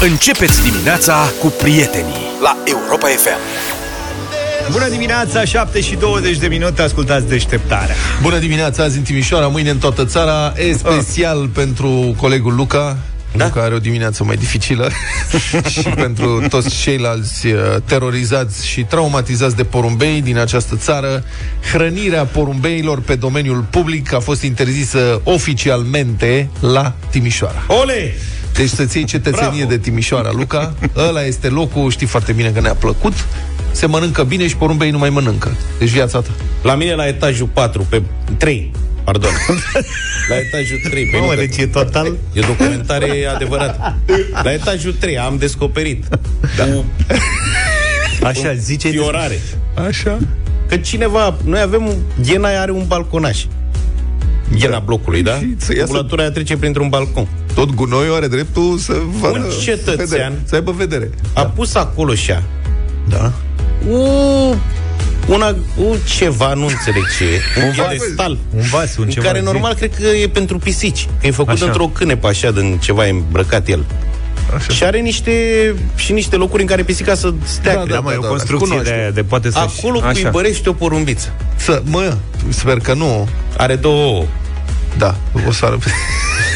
Începeți dimineața cu prietenii la Europa FM. Bună dimineața, 7 și 20 de minute, ascultați deșteptarea. Bună dimineața, azi în Timișoara, mâine în toată țara, e special uh. pentru colegul Luca, da? Luca are o dimineață mai dificilă și pentru toți ceilalți uh, terorizați și traumatizați de porumbei din această țară, hrănirea porumbeilor pe domeniul public a fost interzisă oficialmente la Timișoara. Ole! Deci să-ți iei cetățenie Bravo. de Timișoara, Luca. Ăla este locul, știi foarte bine că ne-a plăcut. Se mănâncă bine și porumbei nu mai mănâncă. Deci viața ta. La mine la etajul 4, pe 3, pardon. La etajul 3. Pe Mă, deci e total... E documentare adevărată. La etajul 3 am descoperit. Da. Cu Așa, zice... Fiorare. Așa. Că cineva... Noi avem... Ghena are un balconaș. Ghena blocului, da? Ambulatura aia trece printr-un balcon. Tot gunoiul are dreptul să vadă Un cetățean vedere, să aibă vedere. A da. pus acolo și Da. O, una, o ceva, nu înțeleg ce e. Un, un stal. Un vas, un ceva. Care normal zi. cred că e pentru pisici. Că e făcut așa. într-o cânepă așa, din ceva e îmbrăcat el. Așa. Și are niște, și niște locuri în care pisica să stea. Da, da, da, mai da, o construcție da, de, de poate să Acolo cuibărește o porumbiță. Să, mă, sper că nu. Are două ouă. Da, o să arăt.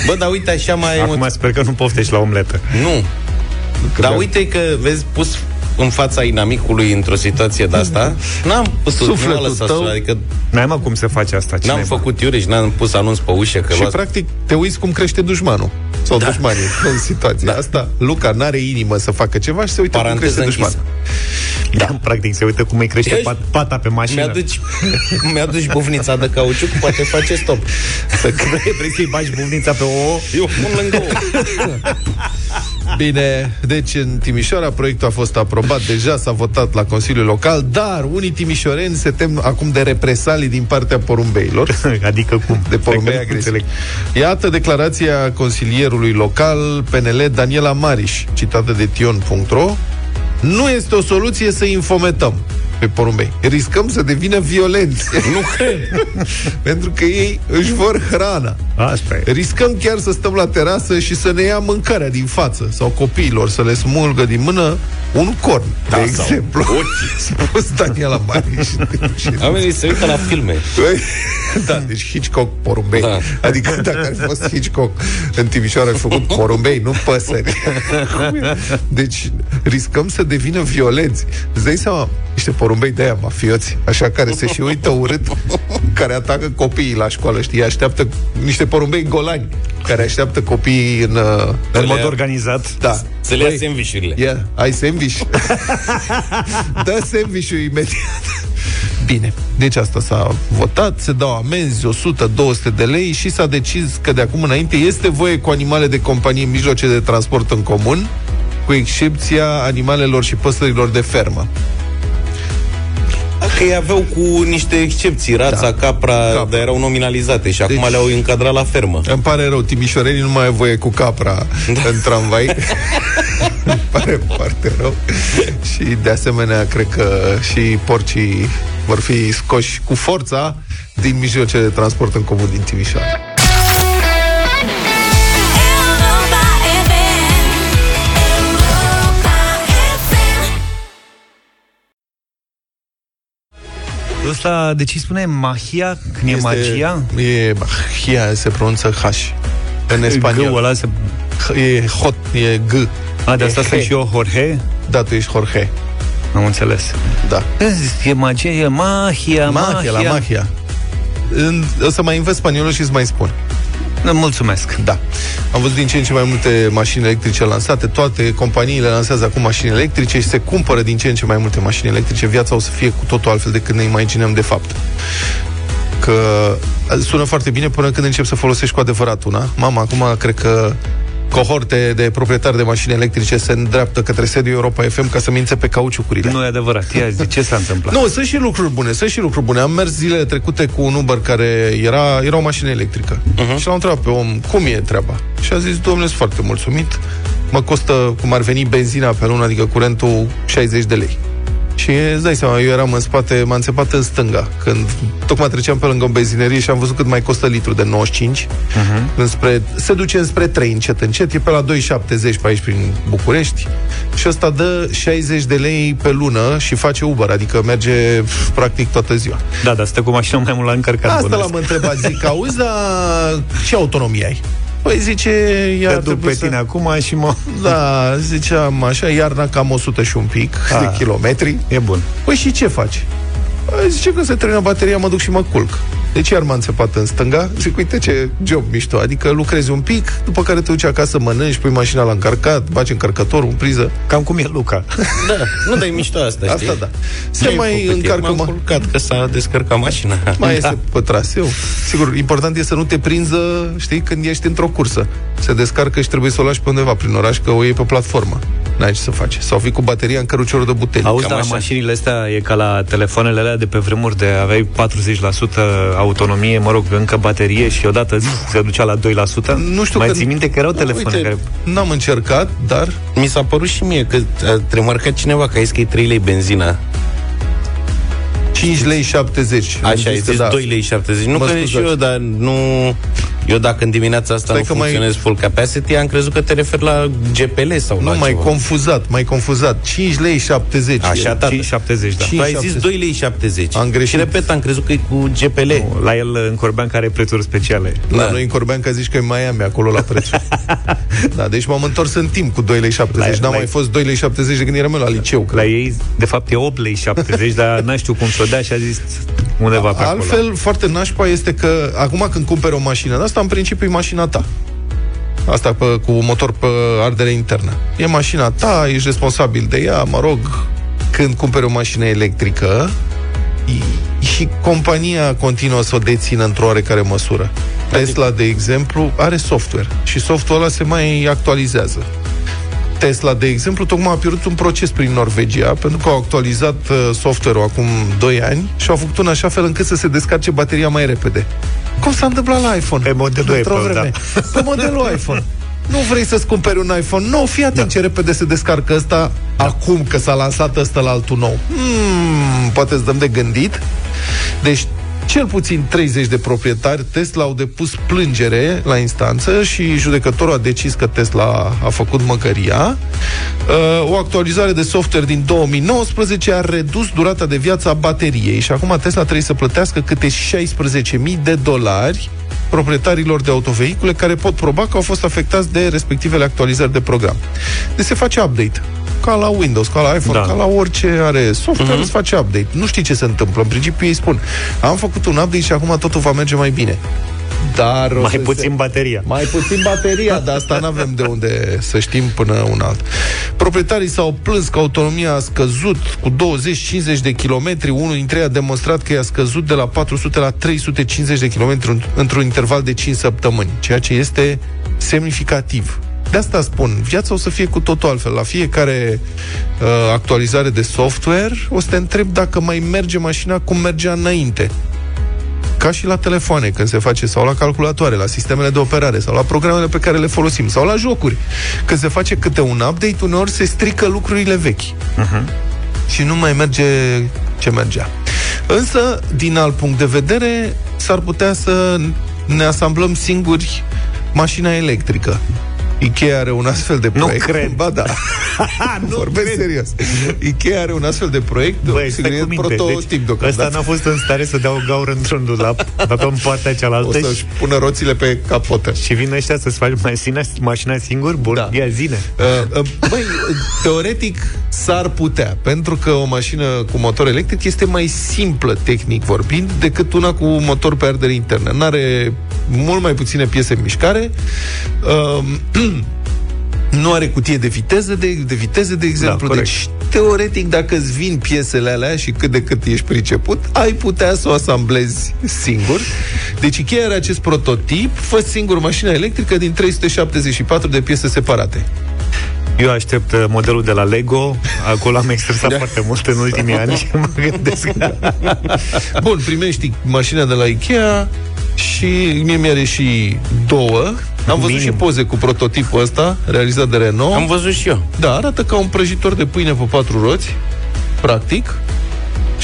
Bă, dar uite așa mai... Acum sper că nu poftești la omletă. Nu. Dar uite că, vezi, pus în fața inamicului într-o situație de asta, n-am pus Sufletul tău, adică n-ai mă cum se face asta. Cine n-am făcut iureș, n-am pus anunț pe ușă. Că și luați... practic te uiți cum crește dușmanul. Sau da. dușmanii în situația da. asta. Luca n-are inimă să facă ceva și se uită Paranteză cum crește dușmanul. Da. da, practic se uită cum îi crește Ești? pata pe mașină. Mi-aduci, mi-aduci bufnița de cauciuc, poate face stop. Să vrei, vrei să-i bagi bufnița pe o Eu pun lângă o. Bine, deci în Timișoara proiectul a fost aprobat, deja s-a votat la Consiliul Local, dar unii timișoreni se tem acum de represalii din partea porumbeilor. adică cum? De porumbei agresivi. Iată declarația consilierului local PNL Daniela Mariș, citată de tion.ro. Nu este o soluție să infometăm pe porumbei. Riscăm să devină violenți. Nu cred. Pentru că ei își vor hrana. Asta e. Riscăm chiar să stăm la terasă și să ne ia mâncarea din față sau copiilor să le smulgă din mână un corn, da, de exemplu. Spus Daniela Mariș. Oamenii se uită la filme. da, deci Hitchcock porumbei. Da. Adică dacă ar fi fost Hitchcock în Timișoara, ar fi făcut porumbei, nu păsări. deci riscăm să devină violenți. Îți dai seama, niște porumbei de aia mafioți, așa care se și uită urât, care atacă copiii la școală, știi, așteaptă niște porumbei golani care așteaptă copiii în, uh, în mod organizat. Da. Să le ia sandvișurile. Yeah, ai sandwich? Dă sandwich imediat. Bine, deci asta s-a votat, se dau amenzi 100-200 de lei și s-a decis că de acum înainte este voie cu animale de companie în mijloace de transport în comun, cu excepția animalelor și păsărilor de fermă. Că ei aveau cu niște excepții, rața, da. capra, capra, dar erau nominalizate și acum deci, le-au încadrat la fermă. Îmi pare rău, timișorenii nu mai au voie cu capra da. în tramvai. îmi pare foarte rău. și de asemenea, cred că și porcii vor fi scoși cu forța din mijloace de transport în comun din Timișoara. Ăsta, de ce spune Mahia? Când este, e magia? E Mahia, se pronunță H. În spaniol. ăla se... E hot, e G. A, de asta sunt și eu Jorge? Da, tu ești Jorge. Am înțeles. Da. E magia, e mahia, mahia. Mahia, la mahia. O să mai învăț spaniolul și îți mai spun. Mulțumesc. Da. Am văzut din ce în ce mai multe mașini electrice lansate. Toate companiile lansează acum mașini electrice și se cumpără din ce în ce mai multe mașini electrice. Viața o să fie cu totul altfel decât ne imaginăm de fapt. Că sună foarte bine până când încep să folosești cu adevărat una. Mama, acum cred că cohorte de proprietari de mașini electrice se îndreaptă către sediul Europa FM ca să mințe pe cauciucurile. Nu e adevărat. Ia zi, ce s-a întâmplat? Nu, sunt și lucruri bune, sunt și lucruri bune. Am mers zilele trecute cu un Uber care era, era o mașină electrică. Uh-huh. Și l-am întrebat pe om, cum e treaba? Și a zis, domnule, sunt foarte mulțumit. Mă costă, cum ar veni, benzina pe lună, adică curentul, 60 de lei. Și îți dai seama, eu eram în spate, m-am înțepat în stânga, când tocmai treceam pe lângă o benzinerie și am văzut cât mai costă litru de 95. Uh-huh. Înspre, se duce înspre 3 încet, încet, e pe la 2,70 pe aici prin București și ăsta dă 60 de lei pe lună și face Uber, adică merge practic toată ziua. Da, dar stă cu mașina mai mult la încărcat. Asta l-am întrebat, zic, auzi, dar ce autonomie ai? Păi zice, ea Te duc pe să... tine acum și mă... Da, ziceam așa, iarna cam 100 și un pic A, de kilometri. E bun. Păi și ce faci? Păi zice că se termină bateria, mă duc și mă culc. Deci iar m-a înțepat în stânga. Zic, uite ce job mișto. Adică lucrezi un pic, după care te duci acasă, mănânci, pui mașina la încărcat, baci încărcătorul, în priză. Cam cum e Luca. Da, nu, dar e mișto asta, știi? Asta da. Se ce mai încarcă... M-am culcat că s-a descărcat mașina. Mai da. este pe traseu. Sigur, important e să nu te prinză, știi, când ești într-o cursă. Se descarcă și trebuie să o lași pe undeva prin oraș, că o iei pe platformă. N-ai ce să faci. Sau vii cu bateria în căruciorul de buteli. Auzi, dar mașinile astea e ca la telefoanele alea de pe vremuri de aveai 40% autonomie, mă rog, încă baterie și odată zi, se ducea la 2%. Nu știu Mai că... ții minte că erau telefoane uite, care... N-am încercat, dar... Mi s-a părut și mie că a remarcat cineva că ai că e 3 lei benzina 5 lei 70. Așa, ai zis da. 2 lei 70. Nu cred și eu, dar nu... Eu dacă în dimineața asta Stai nu funcționez mai... full capacity, am crezut că te referi la GPL sau nu, la mai ceva. confuzat, mai confuzat. 5 lei 70. Așa, da. 5 70, da. 5, tu ai zis 2 lei 70. Am greșit. Și repet, am crezut că e cu GPL. Nu, la el în Corbean care are prețuri speciale. Da, da. noi în Corbean că zici că e Miami acolo la preț. da, deci m-am întors în timp cu 2 lei 70. La, N-am la mai fost 2 lei 70 de când eram la liceu. La ei, de fapt, e 8 lei 70, dar n știu cum să o dea și a zis undeva pe Altfel, acolo. foarte nașpa este că acum când cumperi o mașină de asta, în principiu e mașina ta. Asta pe, cu motor pe ardere internă. E mașina ta, ești responsabil de ea, mă rog, când cumperi o mașină electrică, și compania continuă să o dețină într-o oarecare măsură. Tesla, de exemplu, are software și software-ul ăla se mai actualizează. Tesla, de exemplu, tocmai a apărut un proces prin Norvegia, pentru că au actualizat uh, software-ul acum 2 ani și au făcut un așa fel încât să se descarce bateria mai repede. Cum s-a întâmplat la iPhone? Pe modelul Apple, da. Pe modelul iPhone. Nu vrei să-ți cumperi un iPhone nou? Fii atent da. ce repede se descarcă ăsta da. acum că s-a lansat ăsta la altul nou. Hmm, poate îți dăm de gândit. Deci cel puțin 30 de proprietari Tesla au depus plângere la instanță și judecătorul a decis că Tesla a făcut măcăria. Uh, o actualizare de software din 2019 a redus durata de viață a bateriei și acum Tesla trebuie să plătească câte 16.000 de dolari proprietarilor de autovehicule care pot proba că au fost afectați de respectivele actualizări de program. Deci se face update ca la Windows, ca la iPhone, da. ca la orice are software, uh-huh. îți face update. Nu știi ce se întâmplă. În principiu ei spun, am făcut un update și acum totul va merge mai bine. Dar mai puțin se... bateria. Mai puțin bateria, dar asta nu avem de unde să știm până un alt. Proprietarii s-au plâns că autonomia a scăzut cu 20-50 de kilometri. Unul dintre ei a demonstrat că i-a scăzut de la 400 la 350 de kilometri într-un interval de 5 săptămâni, ceea ce este semnificativ. De asta spun, viața o să fie cu totul altfel. La fiecare uh, actualizare de software o să te întreb dacă mai merge mașina cum mergea înainte. Ca și la telefoane, când se face, sau la calculatoare, la sistemele de operare, sau la programele pe care le folosim, sau la jocuri. Când se face câte un update, uneori se strică lucrurile vechi. Uh-huh. Și nu mai merge ce mergea. Însă, din alt punct de vedere, s-ar putea să ne asamblăm singuri mașina electrică. Ikea are un astfel de proiect. Nu cred. Ba da. nu Vorbesc cred. serios. Ikea are un astfel de proiect. Băi, stai cu minte. Deci, ăsta n-a fost în stare să dea o gaură într-un dulap, dar pe partea cealaltă. O să-și pună roțile pe capotă. Și vin ăștia să-ți faci mașina, mașina singur? Bun, da. ia zine. Uh, uh, băi, teoretic s-ar putea, pentru că o mașină cu motor electric este mai simplă, tehnic vorbind, decât una cu motor pe ardere internă. N-are mult mai puține piese în mișcare. Uh, nu are cutie de viteză, de, de viteză, de exemplu. Da, deci, teoretic, dacă îți vin piesele alea și cât de cât ești priceput, ai putea să o asamblezi singur. Deci Ikea are acest prototip, fă singur mașina electrică din 374 de piese separate. Eu aștept uh, modelul de la Lego. Acolo am extresat da. foarte mult în ultimii ani și mă gândesc. Bun, primești mașina de la Ikea, și mie mi-are și două. Am văzut Minim. și poze cu prototipul ăsta, realizat de Renault. Am văzut și eu. Da, arată ca un prăjitor de pâine pe patru roți. practic.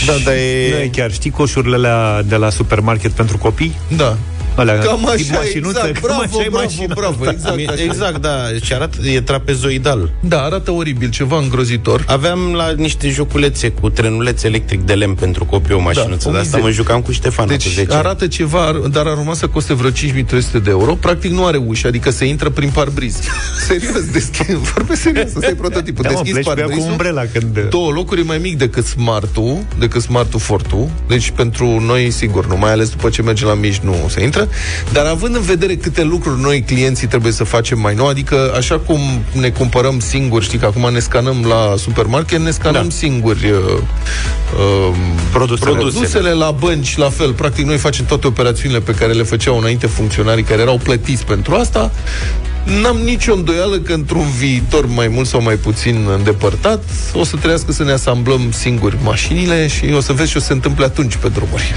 Da, dar e... Nu e chiar, știi coșurile alea de la supermarket pentru copii? Da. Alea, Cam așa, mașinuță, exact, bravo, cam așa e bravo, mașina. bravo, exact, așa. Exact, da, și arată, e trapezoidal. Da, arată oribil, ceva îngrozitor. Aveam la niște joculețe cu trenuleț electric de lemn pentru copii o mașinuță, o de asta mizerie. mă jucam cu Ștefan Deci cu 10 ani. arată ceva, dar ar urma să coste vreo 5300 de euro. Practic nu are ușă, adică se intră prin parbriz. serios, deschid, vorbesc serios, ăsta e prototipul. Da, mă, Deschizi pleci pe ea cu parbrizul, umbrela când... Două locuri e mai mic decât Smart-ul, decât Smart-ul Fortu. Deci pentru noi, sigur, nu mai ales după ce mergem la mici, nu se intră. Dar având în vedere câte lucruri noi, clienții, trebuie să facem mai nou, adică așa cum ne cumpărăm singuri, știi că acum ne scanăm la supermarket, ne scanăm Da. singuri uh, uh, Produsele. produsele la bănci, la fel. Practic, noi facem toate operațiunile pe care le făceau înainte funcționarii care erau plătiți pentru asta. N-am nicio îndoială că într-un viitor mai mult sau mai puțin îndepărtat o să trebuiască să ne asamblăm singuri mașinile și o să vezi ce o să se întâmple atunci pe drumuri.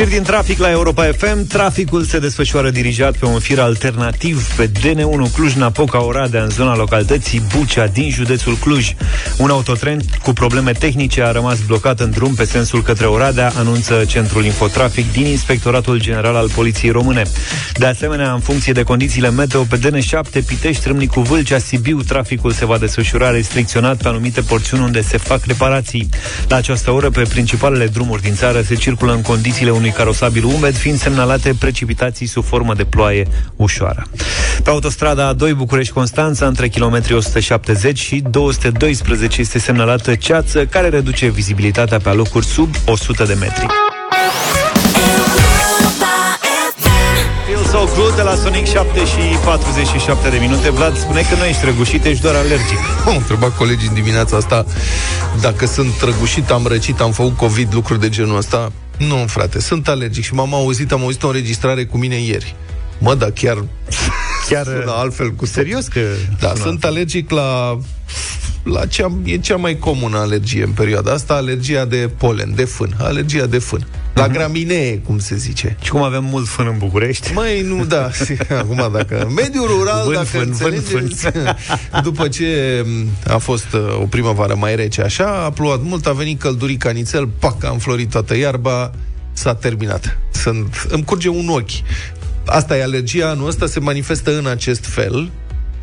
Știri din trafic la Europa FM. Traficul se desfășoară dirijat pe un fir alternativ pe DN1 Cluj-Napoca Oradea în zona localității Bucea din județul Cluj. Un autotren cu probleme tehnice a rămas blocat în drum pe sensul către Oradea, anunță Centrul Infotrafic din Inspectoratul General al Poliției Române. De asemenea, în funcție de condițiile meteo, pe DN7 Pitești, Râmnicu Vâlcea, Sibiu, traficul se va desfășura restricționat pe anumite porțiuni unde se fac reparații. La această oră, pe principalele drumuri din țară se circulă în condițiile unui carosabil umed, fiind semnalate precipitații sub formă de ploaie ușoară. Pe autostrada A2 București-Constanța, între kilometrii 170 și 212 este semnalată ceață care reduce vizibilitatea pe alocuri sub 100 de metri. Feel So Good de la Sonic 7 și 47 de minute. Vlad spune că nu ești răgușit, ești doar alergic. Am întrebat colegii în dimineața asta dacă sunt răgușit, am răcit, am făcut COVID, lucruri de genul ăsta. Nu, frate, sunt alergic și m-am auzit, am auzit o înregistrare cu mine ieri. Mă, dar chiar Chiar sună altfel cu tot. serios că Da, sună sunt alergic la la cea, e cea mai comună alergie în perioada asta, alergia de polen, de fân, alergia de fân. La Mhm. graminee, cum se zice. Și cum avem mult fân în București? Măi, nu, da, acum dacă... în Mediul rural, Vân, dacă fân, vân, înțelegeți, după ce a fost uh, o primăvară mai rece așa, a plouat mult, a venit căldurica nițel, pac, a înflorit toată iarba, s-a terminat. Sunt, îmi curge un ochi. Asta e alergia, anul ăsta se manifestă în acest fel,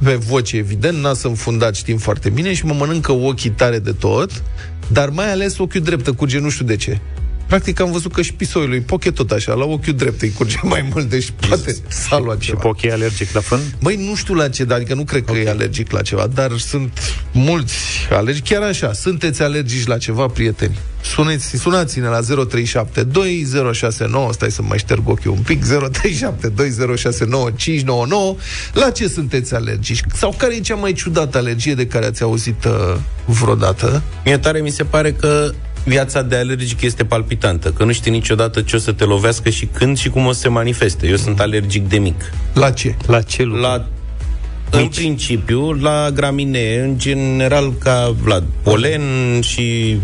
pe voce, evident, nas înfundat, știm foarte bine, și mă mănâncă ochii tare de tot, dar mai ales ochiul drept, îmi curge nu știu de ce. Practic am văzut că și pisoiul lui Poche tot așa, la ochiul drept îi curge mai mult, deci poate s-a luat Și ceva. pochi e alergic la fân? Băi, nu știu la ce, dar adică nu cred că e alergic la ceva, dar sunt mulți alergici, chiar așa, sunteți alergici la ceva, prieteni. Suneți, sunați-ne la 0372069599, stai să mai șterg ochii un pic, 0372069599, la ce sunteți alergici? Sau care e cea mai ciudată alergie de care ați auzit uh, vreodată? Mie tare mi se pare că viața de alergic este palpitantă, că nu știi niciodată ce o să te lovească și când și cum o să se manifeste. Eu sunt alergic de mic. La ce? La ce lucru? La în principiu, la graminee, în general, ca la polen și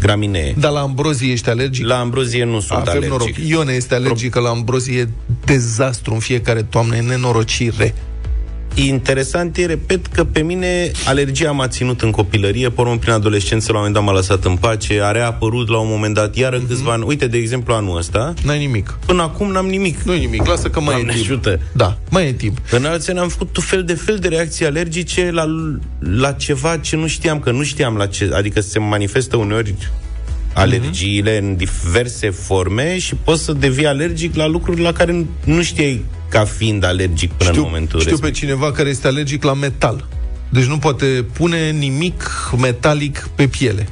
graminee. Dar la ambrozie ești alergic? La ambrozie nu sunt Avem alergic. noroc. Ione este alergică la ambrozie, e dezastru în fiecare toamnă, e nenorocire. Interesant e, repet, că pe mine alergia m-a ținut în copilărie, pe urmă prin adolescență la un moment dat m-a lăsat în pace, a reapărut la un moment dat iar în câțiva ani. Uite, de exemplu, anul ăsta, N-ai nimic. până acum n-am nimic. Nu nimic, lasă că mai Doamne e timp. ajută. Da, mai e timp. În alții ani am făcut tot fel de fel de reacții alergice la, la ceva ce nu știam, că nu știam la ce, adică se manifestă uneori alergiile în diverse forme și poți să devii alergic la lucruri la care nu știai ca fiind alergic până știu, în momentul știu pe respectiv. cineva care este alergic la metal. Deci nu poate pune nimic metalic pe piele.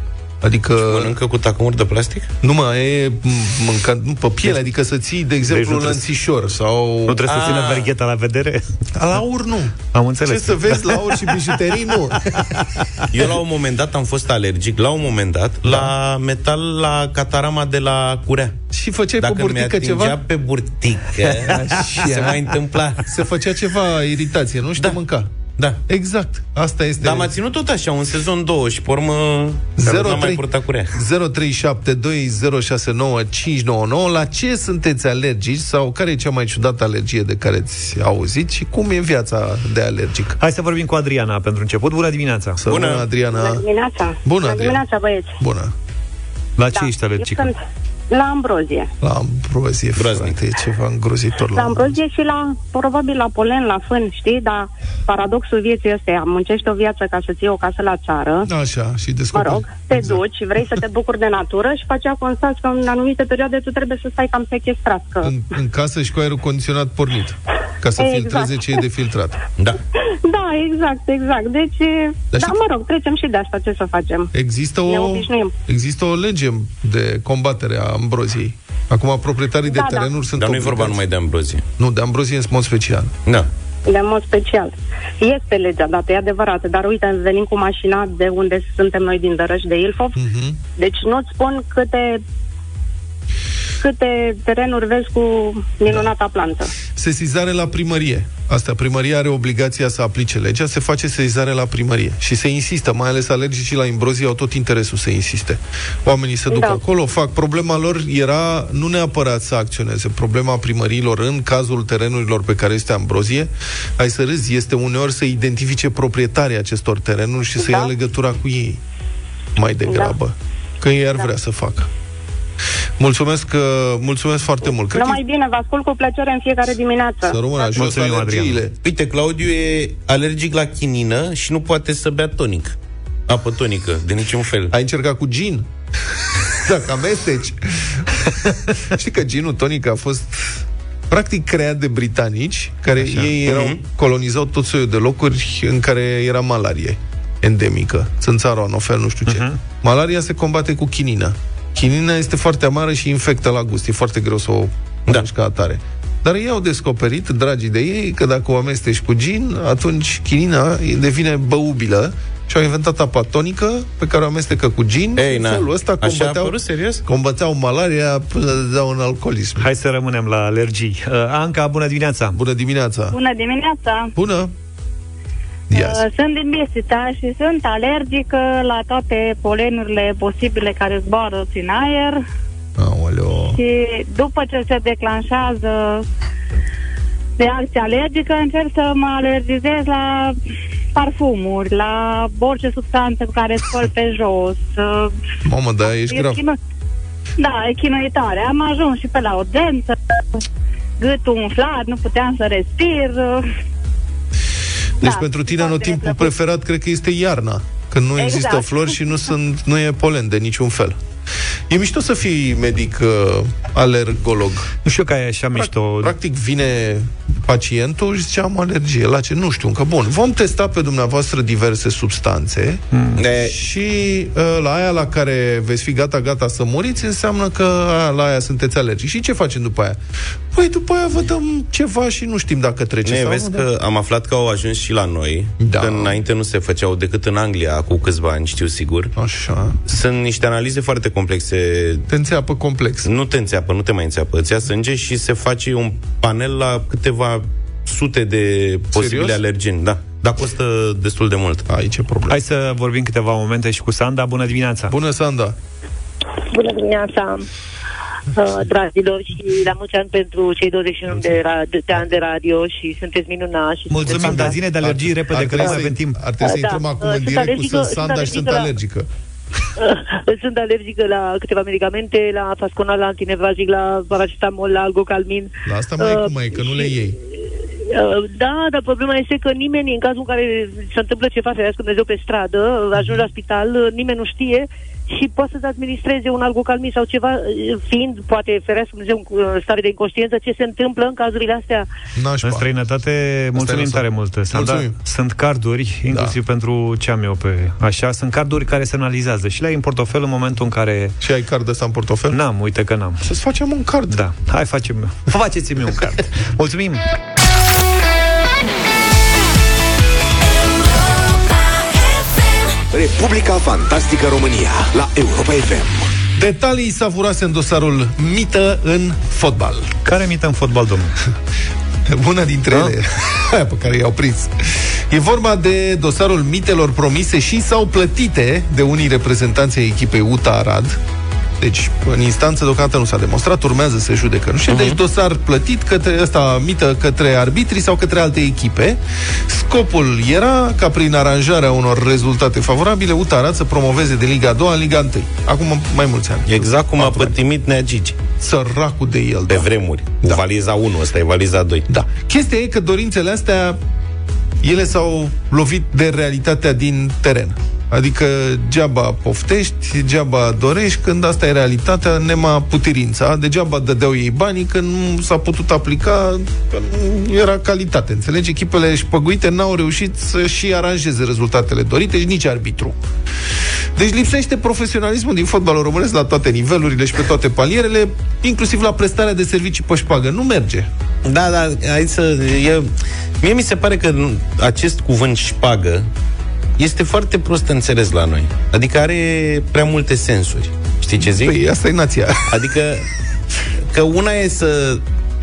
Adică Mănâncă cu tacomuri de plastic? nu mai e mâncat nu, pe piele, adică să ții, de exemplu, Deci nu un trebuie lănțișor sau... Nu trebuie să Ah. țină vergheta la vedere? La aur nu. Am înțeles. Ce să vezi la aur și bijuterii nu. Eu la un moment dat am fost alergic, la un moment dat, Da. la metal, la catarama de la curea. și făceai Dacă pe mi burtică atingea ceva? pe burtică, se mai întâmpla. Se făcea ceva iritație, nu? Și Da. te mânca. Da. Exact. Asta este... Dar m-a ținut tot așa, un sezon 2 și pe urmă n-am mai purtat cu rea. 0372069599 La ce sunteți alergici sau care e cea mai ciudată alergie de care ați auzit și cum e viața de alergic? Hai să vorbim cu Adriana pentru început. Bună dimineața! Să Bună, Adriana! Bună dimineața! Bună, Bună Adriana. dimineața, băieți! Bună! La ce Da, ești alergică? eu sunt La ambrozie. La ambrozie, Groaznic. frate, e ceva îngrozitor La ambrozie și la, probabil la polen, la fân, știi? Dar paradoxul vieții este, muncești o viață ca să-ți iei o casă la țară, Așa, și mă descoperi. rog, te Exact. duci, vrei să te bucuri de natură și pe aceea constați că în anumite perioade tu trebuie să stai cam sequestrat. Că... În, în casă și cu aerul condiționat pornit, ca să Exact. filtreze ce e de filtrat. Da. Da, exact, exact. Deci, Dar da, știi- mă rog, trecem și de asta, ce să facem? Există Ne o, obișnuim. există o lege de combatere a ambroziei. Acum, proprietarii de Da, da. terenuri sunt Dar nu e vorba obligați- numai de ambrozie. Nu, de ambrozie în mod special. Da. De mod special. Este legea dată, e adevărat, dar uite, venim cu mașina de unde suntem noi din Dărăș de Ilfov, Mhm. deci nu-ți spun câte câte terenuri vezi cu minunata plantă. Sesizare la primărie. Asta, primăria are obligația să aplice legea, se face sesizare la primărie. Și se insistă, mai ales alergicii la imbrozie au tot interesul să insiste. Oamenii se duc Da. acolo, fac. Problema lor era nu neapărat să acționeze. Problema primăriilor în cazul terenurilor pe care este ambrozie, ai să râzi, este uneori să identifice proprietarii acestor terenuri și să Da. ia legătura cu ei mai degrabă. Că ei ar vrea să facă. Mulțumesc, uh, mulțumesc foarte mult. Cred că Numai bine, vă ascult cu plăcere în fiecare dimineață. să rămână jos Mulțumim, alergiile. Uite, Claudiu e alergic la chinină și nu poate să bea tonic. Apă tonică, de niciun fel. Ai încercat cu gin? Dacă amesteci. Știi că ginul tonic a fost practic creat de britanici, care Așa. ei erau, Mhm. colonizau tot soiul de locuri în care era malarie endemică. Țânțaroa, anofel, nu știu ce. Mhm. Malaria se combate cu chinină. Chinina este foarte amară și infectă la gust. E foarte greu să o Da. mănânci ca atare. Dar ei au descoperit, dragii de ei, că dacă o amesteci cu gin, atunci chinina devine băubilă și au inventat apa tonică pe care o amestecă cu gin. Ei, În na. felul ăsta Așa a combateau, apărut, serios? combateau malaria până dădeau în alcoolism. Hai să rămânem la alergii. Uh, Anca, bună dimineața! Bună dimineața! Bună dimineața! Bună! Ia Uh, Sunt din Bistrița și sunt alergică la toate polenurile posibile care zboară prin aer Aoleo. și după ce se declanșează reacția alergică, încerc să mă alergizez la parfumuri, la orice substanță cu care spăl pe jos. Uh, Mamă, da, ești e grav. chinu- Da, e chinuitoare. Am ajuns și pe la urgență, gâtul umflat, nu puteam să respir. Uh, Deci Da, pentru tine foarte anotimpul neplăcut. preferat cred că este iarna. Când nu Exact. există flori și nu, sunt, nu e polen de niciun fel. E mișto să fii medic uh, alergolog. Nu știu că e așa mișto. Practic vine pacientul și zice am alergie la ce? Nu știu încă. Bun, vom testa pe dumneavoastră diverse substanțe De, și uh, la aia la care veți fi gata-gata să muriți înseamnă că a, la aia sunteți alergici. Și ce facem după aia? Păi după aia vă dăm ceva și nu știm dacă trece ne, sau vezi nu. că am aflat că au ajuns și la noi, Da. că înainte nu se făceau decât în Anglia, cu câțiva ani, știu sigur. Așa. Sunt niște analize foarte complexe. Te înțeapă complex. Nu te înțeapă, nu te mai înțeapă. Îți ia sânge și se face un panel la câteva sute de posibile Serios? alergeni. Da. Dar costă destul de mult. Aici e problemă. Hai să vorbim câteva momente și cu Sanda. Bună dimineața! Bună, Sanda! Bună dimineața, uh, dragilor, și la mulți ani pentru cei 21 de, ra- de, de ani de radio și sunteți minunați. Și Mulțumim, sunteți dar zine de alergii Ar- repede, ar că nu trebui mai să- avem timp. Ar trebui să Da, intrăm uh, acum în sunt direct cu alergică- sunt Sanda sunt și sunt alergică la- alergică. Uh, Sunt alergică la câteva medicamente, la fasconal, la antinevragic, la paracetamol, la algocalmin. La asta mai e Uh, cum mai e, că nu le și- iei. Uh, Da, dar problema este că nimeni, în cazul în care se întâmplă ceva, ferească Dumnezeu pe stradă, ajungi la spital, uh, nimeni nu știe și poate să-ți administreze un algocalmin sau ceva, uh, fiind, poate, ferească Dumnezeu, în uh, stare de inconștiență, ce se întâmplă în cazurile astea. Nașpa. În străinătate, mulțumim lăsat. tare mult. Sanda, Mulțumim. sunt carduri, inclusiv Da. pentru ce am eu pe așa, sunt carduri care se analizează și le ai în portofel în momentul în care Și ai card ăsta în portofel? N-am, uite că n-am. Să-ți facem un card. Da, hai facem. Faceți-mi un card. Mulțumim. Republica Fantastică România la Europa FM. Detalii savuroase în dosarul mită în fotbal. Care mită în fotbal, domnul? Una dintre Da? ele, aia pe care i-au prins. E vorba de dosarul mitelor promise și sau plătite de unii reprezentanți ai echipei UTA Arad, deci, în instanță, deocamdată nu s-a demonstrat, urmează să judecă. Nu știu, uh-huh. deci dosar plătit către ăsta, mită către arbitrii sau către alte echipe. Scopul era ca prin aranjarea unor rezultate favorabile, Utarat să promoveze de Liga 2 în Liga 1. Acum mai mulți ani. Exact cum a pătimit Nea Gigi. Săracul de el, Pe da. vremuri. Da. Da. Valiza 1, ăsta e valiza 2. Da. Chestia e că dorințele astea ele s-au lovit de realitatea din teren. Adică geaba poftești, geaba dorești, când asta e realitatea, nema putirința. Degeaba dădeau ei banii când nu s-a putut aplica, că nu era calitate. Înțelegi? Echipele șpăguite n-au reușit să și aranjeze rezultatele dorite și nici arbitru. Deci lipsește profesionalismul din fotbalul românesc la toate nivelurile și pe toate palierele, inclusiv la prestarea de servicii pe șpagă. Nu merge. Da, da, hai să... E, mie mi se pare că acest cuvânt șpagă este foarte prost înțeles la noi. Adică are prea multe sensuri. Știi ce zic? Păi asta e nația. Adică că una e să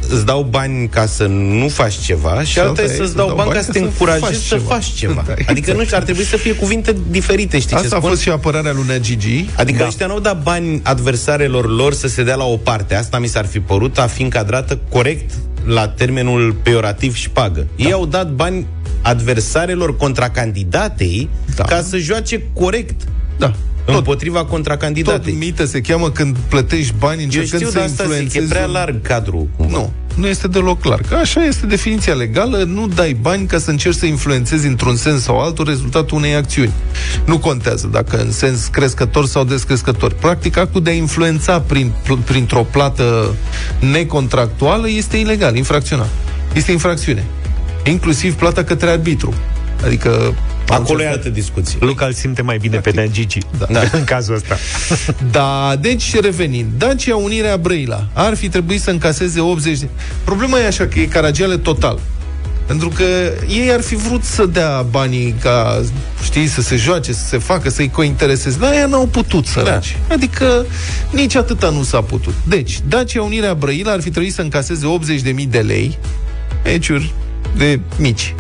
îți dau bani ca să nu faci ceva și alta e să-ți dau bani ca să te încurajezi să faci ceva. Da, Adică nu știu, ar trebui să fie cuvinte diferite, știi ce Asta a spun? fost și apărarea lui Nea Gigi. Adică Da. da. ăștia nu au dat bani adversarelor lor să se dea la o parte. Asta mi s-ar fi părut a fi încadrată corect la termenul peorativ și pagă. Da. Ei au dat bani adversarelor contra candidatei Da. da. ca să joace corect Da. Tot, împotriva tot contracandidatei. mită se cheamă când plătești bani Eu încercând știu, să dar asta zic, influențezi... e prea un- larg cadrul. Cumva. Nu, nu este deloc clar. Că așa este definiția legală, nu dai bani ca să încerci să influențezi într-un sens sau altul rezultatul unei acțiuni. Nu contează dacă în sens crescător sau descrescător. Practic, actul de a influența prin, pl- printr-o plată necontractuală este ilegal, infracțional. Este infracțiune. Inclusiv plata către arbitru. Adică Acolo e altă discuție. Luca îl simte mai bine pe Nea Gigi. Da. Da. în cazul ăsta. Da, deci revenind, Dacia Unirea Brăila ar fi trebuit să încaseze 80 de... Problema e așa că e caragiale total. Pentru că ei ar fi vrut să dea banii ca, știi, să se joace, să se facă, să-i cointereseze, dar ea n-au putut să da. Adică nici atâta nu s-a putut. Deci, Dacia Unirea Brăila ar fi trebuit să încaseze 80.000 de lei, meciuri de mici,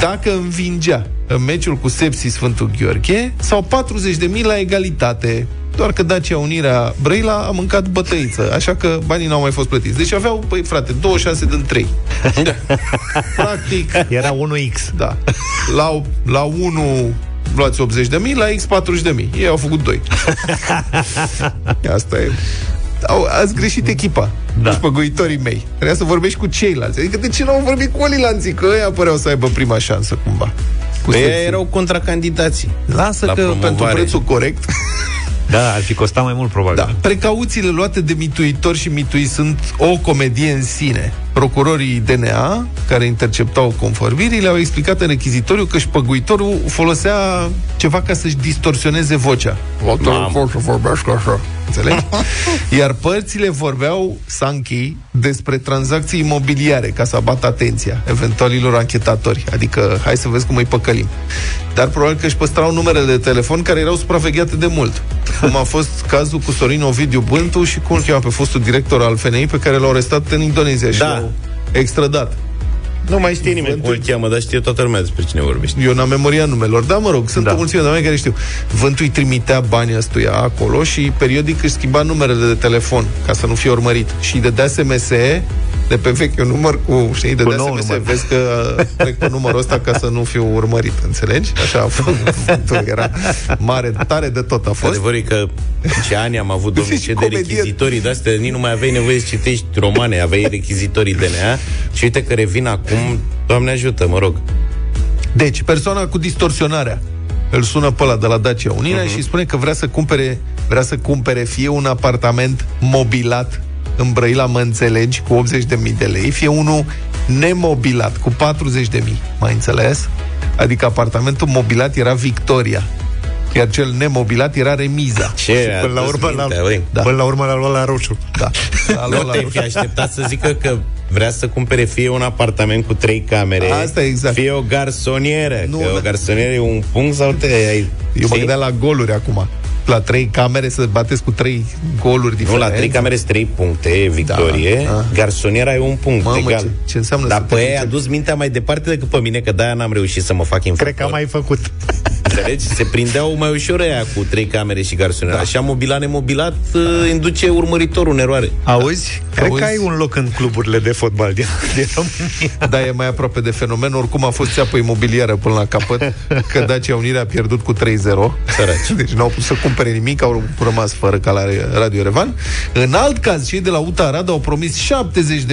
dacă învingea în meciul cu Sepsi Sfântul Gheorghe sau 40.000 la egalitate. Doar că Dacia Unirea Brăila a mâncat bătăiță, așa că banii n-au mai fost plătiți. Deci aveau, păi frate, 26 din 3. Practic, Era 1X. da. La, la 1 luați 80 de mii, la X 40 de mii. Ei au făcut 2. Asta e. Au, ați greșit echipa. Da. Păguitorii mei. Trebuia să vorbești cu ceilalți. Adică de ce nu au vorbit cu olilanții? Că ei păreau să aibă prima șansă, cumva. Cu Păi Sepsi. ei erau contracandidații. Lasă la că promovare. pentru prețul corect Da, ar fi costat mai mult, probabil. Da. Precauțiile luate de mituitori și mitui sunt o comedie în sine. Procurorii DNA, care interceptau conformirile, au explicat în rechizitoriu că șpăguitorul folosea ceva ca să-și distorsioneze vocea. Mamă. să vorbească așa. Înțelegi? Iar părțile vorbeau, Sanchi, despre tranzacții imobiliare, ca să abată atenția eventualilor anchetatori. Adică, hai să vezi cum îi păcălim. Dar probabil că își păstrau numerele de telefon care erau supravegheate de mult. Cum a fost cazul cu Sorin Ovidiu Bântu și cum îl cheamă pe fostul director al FNI pe care l-au arestat în Indonezia și Da. l-au extradat. Nu mai știe nimeni cum îl cheamă, dar știe toată lumea despre cine vorbește. Eu n-am memoria numelor, dar mă rog, sunt Da. da. o mulțime de oameni care știu. Vântul îi trimitea banii ăstuia acolo și periodic își schimba numerele de telefon ca să nu fie urmărit. Și de dea SMS de pe vechiul număr cu, știi, de Cu dea nou SMS, număr. vezi că trec pe numărul ăsta ca să nu fiu urmărit, înțelegi? Așa a fost. Vântul era mare, tare de tot a fost. Adevărul e că ce ani am avut, domnule, Și ce de comedie. rechizitorii de-astea, nici nu mai aveai nevoie să citești romane, aveai rechizitorii DNA și uite că revin acum, Doamne ajută, mă rog. Deci, persoana cu distorsionarea îl sună pe ăla de la Dacia Unirea uh-huh. și spune că vrea să cumpere vrea să cumpere fie un apartament mobilat în Brăila, mă înțelegi, cu 80.000 de lei, fie unul nemobilat, cu 40.000, mai înțeles? Adică apartamentul mobilat era Victoria, iar cel nemobilat era Remiza. Ce Până la urmă, la, mintea, băi. da. până la urmă l-a luat la roșu. Da. La Nu luat la te-ai fi așteptat să zică că vrea să cumpere fie un apartament cu trei camere, Asta exact. fie o garsonieră. Nu, că da. o garsonieră e un punct sau te ai... Eu mă știi? gândeam la goluri acum. La trei camere să bateți cu trei goluri Nu, diferite. la trei camere sunt trei puncte, victorie. Da, da. Garsoniera e un punct Mamă, egal. ce- ce înseamnă Dar să te pe ei a duci- dus mintea mai departe decât pe mine, că de-aia n-am reușit să mă fac infractor. Cred că am mai făcut. Înțelegi? Se prindeau mai ușor aia cu trei camere și garsoniera. Da. Așa mobilat nemobilat uh, induce urmăritorul în eroare. Auzi? Cred Auzi? că ai un loc în cluburile de fotbal din, din România. Da, e mai aproape de fenomen. Oricum a fost țeapă imobiliară până la capăt, că Dacia Unirea a pierdut cu 3-0. Săraci. Deci n-au putut să cumpere nimic, au rămas fără ca la Radio Revan. În alt caz, cei de la UTA Arad au promis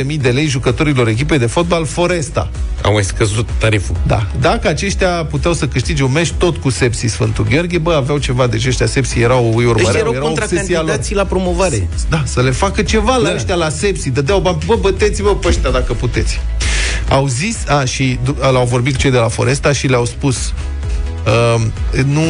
70.000 de lei jucătorilor echipei de fotbal Foresta. Au mai scăzut tariful. Da. Dacă aceștia puteau să câștige un meci tot cu Sepsi Sfântul Gheorghe, bă, aveau ceva, deci ăștia Sepsi erau, îi Deci urmăreau, erau erau contra obsesia lor. candidații la promovare. Da, să le facă ceva la Da. ăștia, la sepsi, dădeau bani, bă, băteți-vă pe ăștia dacă puteți. Au zis, a, și du- l-au vorbit cu cei de la Foresta și le-au spus Uh, nu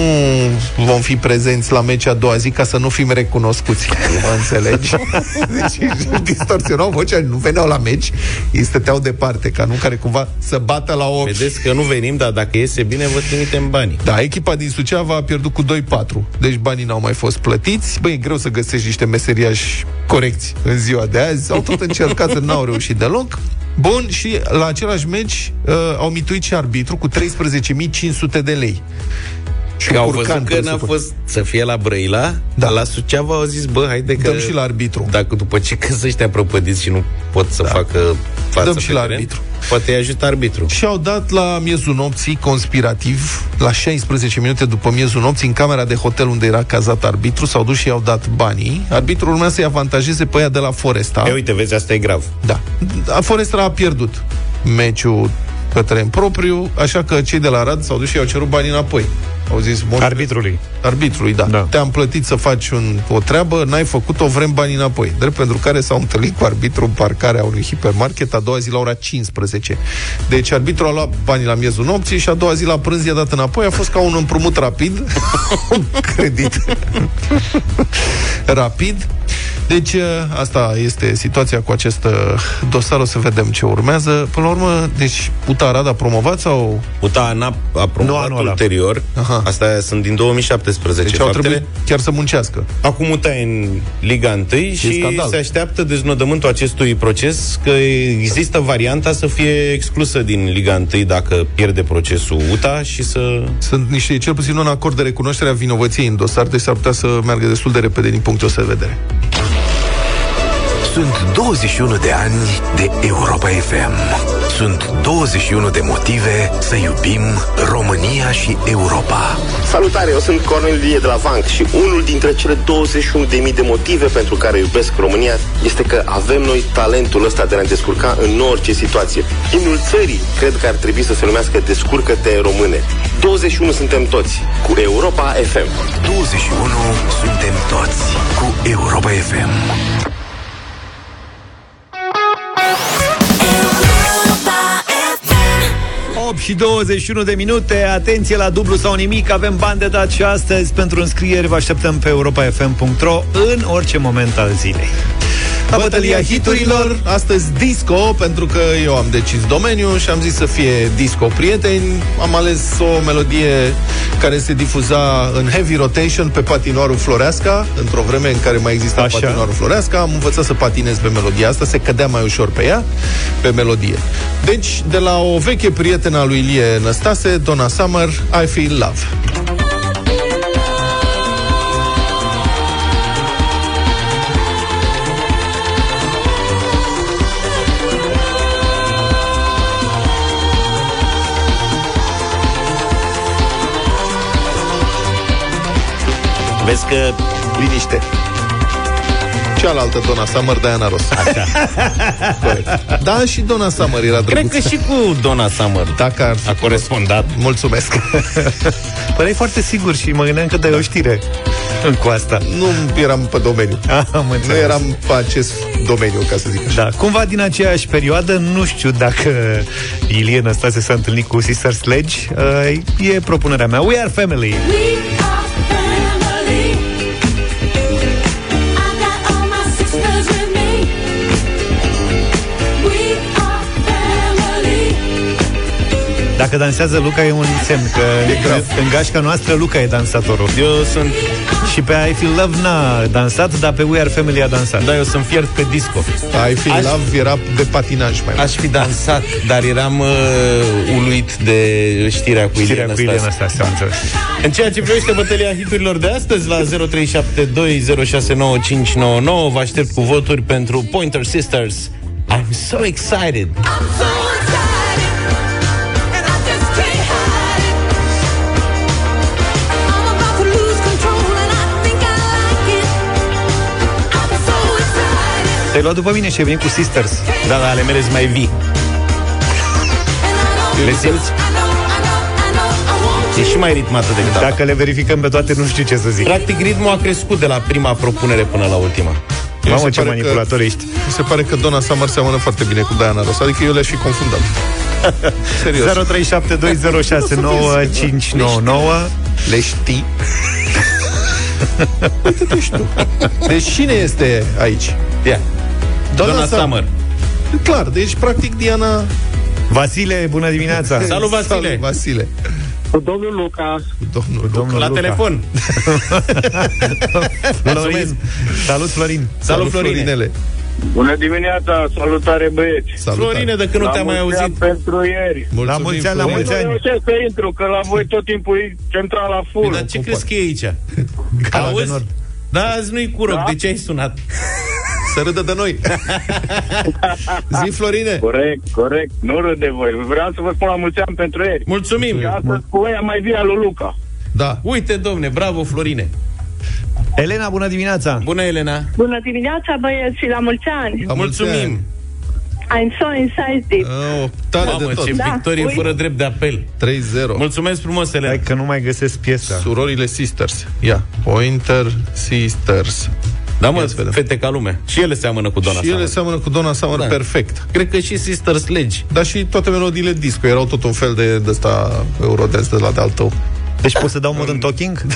vom fi prezenți la meci a doua zi ca să nu fim recunoscuți. Mă înțelegi? Deci își distorsionau vocea, nu veneau la meci, ei stăteau departe, ca nu care cumva să bată la ochi. Vedeți că nu venim, dar dacă iese bine, vă trimitem banii. Da, echipa din Suceava a pierdut cu 2-4. Deci banii n-au mai fost plătiți. Băi, e greu să găsești niște meseriași corecți în ziua de azi. Au tot încercat, dar n-au reușit deloc. Bun, și la același meci uh, au mituit și arbitru cu 13.500 de lei. Și Că un au curcan, văzut că n-a presupun. fost să fie la Brăila, Da. da. la Suceava au zis, bă, haide că... Dăm și la arbitru. Dacă după ce că ăștia prăpădiți și nu pot să Da. facă față Dăm pe și la teren, arbitru. Poate îi ajută arbitru. Și au dat la miezul nopții, conspirativ, la 16 minute după miezul nopții, în camera de hotel unde era cazat arbitru, s-au dus și i-au dat banii. Arbitrul urmea să-i avantajeze pe ea de la Foresta. E, uite, vezi, asta e grav. Da. A Foresta a pierdut meciul pe teren propriu, așa că cei de la Arad s-au dus și i-au cerut banii înapoi. Au zis, "Bun, Arbitrului. arbitrului, da. Da. Te-am plătit să faci un, o treabă, n-ai făcut-o, vrem banii înapoi. Drept pentru care s-au întâlnit cu arbitru în parcarea unui hipermarket a doua zi la ora 15. Deci arbitru a luat banii la miezul nopții și a doua zi la prânz i-a dat înapoi. A fost ca un împrumut rapid, un credit rapid. Deci asta este situația cu acest uh, dosar, o să vedem ce urmează. Până la urmă, deci UTA Arad a promovat sau... UTA n-a a promovat anul ăla. ulterior. Aha. Asta sunt din 2017 Deci au faptele. trebuit chiar să muncească. Acum UTA e în Liga 1 și scandal. se așteaptă deznodământul acestui proces că există varianta să fie exclusă din Liga 1 dacă pierde procesul UTA și să... Sunt niște, cel puțin un acord de recunoaștere a vinovăției în dosar, deci s-ar putea să meargă destul de repede din punctul ăsta de vedere. Sunt 21 de ani de Europa FM. Sunt 21 de motive să iubim România și Europa. Salutare, eu sunt Cornel Ilie de la Vanc și unul dintre cele 21.000 de motive pentru care iubesc România este că avem noi talentul ăsta de a ne descurca în orice situație. Imnul țării cred că ar trebui să se numească Descurcă-te române. 21 suntem toți cu Europa FM. 21 suntem toți cu Europa FM. 8 și 21 de minute Atenție la dublu sau nimic Avem bani de dat și astăzi. Pentru înscrieri vă așteptăm pe europafm.ro În orice moment al zilei. La bătălia hiturilor, astăzi disco, pentru că eu am decis domeniul și am zis să fie disco prieteni. Am ales o melodie care se difuza în heavy rotation pe patinoarul Floreasca, într-o vreme în care mai exista Așa. patinoarul Floreasca. Am învățat să patinez pe melodia asta, se cădea mai ușor pe ea, pe melodie. Deci, de la o veche prietenă a lui Ilie Năstase, Donna Summer, I Feel Love. Vezi că Liniște. Cealaltă Donna Summer, Diana Ross. Așa. Corect. Da, și Donna Summer era cred drăguță. că și cu Donna Summer Dacă ar a corespondat. Mulțumesc. Păreai foarte sigur și mă gândeam că dai o știre Cu asta nu eram pe domeniu. Ah, Am Nu înțeles. eram pe acest domeniu, ca să zic așa. Da, cumva din aceeași perioadă, nu știu dacă Ilie Năstase s-a întâlnit cu Sister Sledge, uh, e propunerea mea. We are family. Dacă dansează Luca e un semn Că în gașca noastră Luca e dansatorul Eu sunt, Și pe I Feel Love n-a dansat Dar pe We Are Family a dansat da, eu sunt fiert pe disco. I Feel Aș- Love era de patinaj mai mult. Aș fi dansat, dar eram uh, uluit de știrea cu Știrea Ilie cu Ilie Năstase, am înțeles. În ceea ce privește bătălia hiturilor de astăzi, la 0372069599, vă aștept cu voturi pentru Pointer Sisters. I'm so excited! I'm so excited, Te-ai luat după mine și ai venit cu Sisters Da, da, ale mele sunt mai vii. and I know, Le simți? I know, I know, I know, I want E și mai ritmată decât asta. Dacă le verificăm pe toate, nu știu ce să zic Practic, ritmul a crescut de la prima propunere până la ultima. Mi Mamă, se ce pare că- manipulator ești Mi se pare că Donna Summer seamănă foarte bine cu Diana Ross Adică eu le-aș fi confundat Serios 0372069599 Le știi? Uite-te și tu. Deci cine este aici? Ia. Donna Donna Summer. Summer. Clar, deci practic Diana Vasile, bună dimineața Salut, Vasile. Salut, Vasile Cu domnul Luca. Domnul, Domnul La Luca. telefon. Florin. Salut, Florin Salut, Florine. Florinele Bună dimineața, salutare băieți. Salutare. Florine, de când nu La te-am mai mulți ani auzit. pentru ieri. Mulțumim, La mulți ani, la Florin. mulți Nu ani. reușesc să intru, că la voi tot timpul e central la full. Dar ce crezi că e aici? Ca la Auzi? Venor. Da, azi nu-i cu rog. Da? De ce ai sunat? Să râdă de noi Zi, Florine Corect, corect. Nu râd de voi. Vreau să vă spun la mulți ani pentru ieri. Mulțumim. Și astăzi cu ea mai via lui Luca. Da Uite, domne, bravo, Florine. Elena, bună dimineața Bună, Elena. Bună dimineața, băieți, și la mulți ani. La mulți Mulțumim. ani. I'm so excited. Oh, tare Mamă, de tot ce Da, victorie ui. fără drept de apel. 3-0 Mulțumesc frumos, Elena. Hai că nu mai găsesc piesa Surorile Sisters Ia, Pointer Sisters Da, mă, Ia să vedem. fete ca lume. Și ele seamănă cu Donna Și ele Summer. seamănă cu Donna Summer Da. perfect Cred că și Sisters Legi. Dar și toate melodiile disco Erau tot un fel de, de ăsta Eurodance de la de-al tău Deci pot să dau modern talking?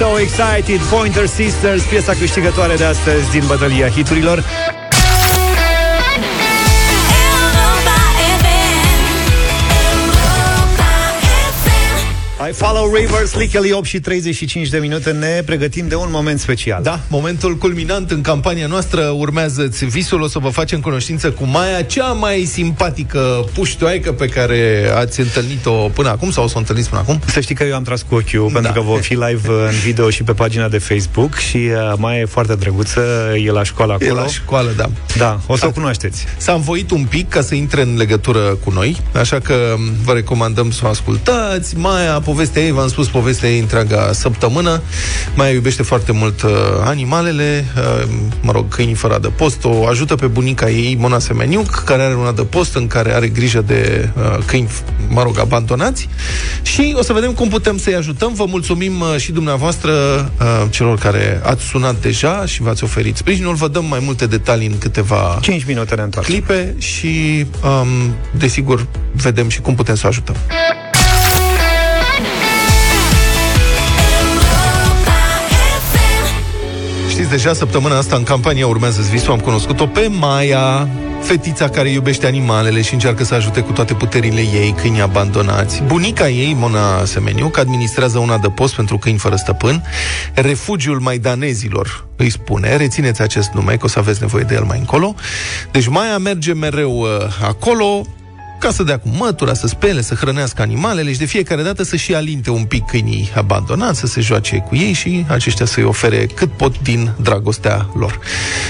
so excited Pointer Sisters, piesa câștigătoare de astăzi din bătălia hiturilor I follow Rivers, Lickely 8 și 35 de minute Ne pregătim de un moment special Da, momentul culminant în campania noastră urmează-ți visul, o să vă facem cunoștință cu Maia, cea mai simpatică puștoaică pe care ați întâlnit-o până acum sau o să o întâlniți până acum. Să știi că eu am tras cu ochiul da. Pentru că vom fi live în video și pe pagina de Facebook Și uh, mai e foarte drăguță E la școală E acolo la școală, da. Da, o să o cunoașteți S-a învoit un pic ca să intre în legătură cu noi, așa că vă recomandăm să o ascultați. Maia, povestea ei, v-am spus povestea ei întreaga săptămână. Maia iubește foarte mult uh, animalele, uh, mă rog, câinii fără adăpost. O ajută pe bunica ei, Mona Semeniuc, care are un adăpost în care are grijă de uh, câini, mă rog, abandonați. Și o să vedem cum putem să-i ajutăm. Vă mulțumim uh, și dumneavoastră, uh, celor care ați sunat deja și v-ați oferit sprijinul. Vă dăm mai multe detalii în câteva 5 minute ne întoarcem clipe și, um, desigur, vedem și cum putem să o ajutăm. Știți, deja săptămâna asta în campania Urmează visul am cunoscut-o pe Maia, fetița care iubește animalele și încearcă să ajute cu toate puterile ei câini abandonați. Bunica ei, Mona Semeniuc, administrează un adăpost pentru câini fără stăpân, refugiul maidanezilor îi spune, rețineți acest nume, că o să aveți nevoie de el mai încolo. Deci Maia merge mereu uh, acolo, ca să dea cu mătura, să spele, să hrănească animalele și de fiecare dată să și alinte un pic câinii abandonați, să se joace cu ei și aceștia să-i ofere cât pot din dragostea lor.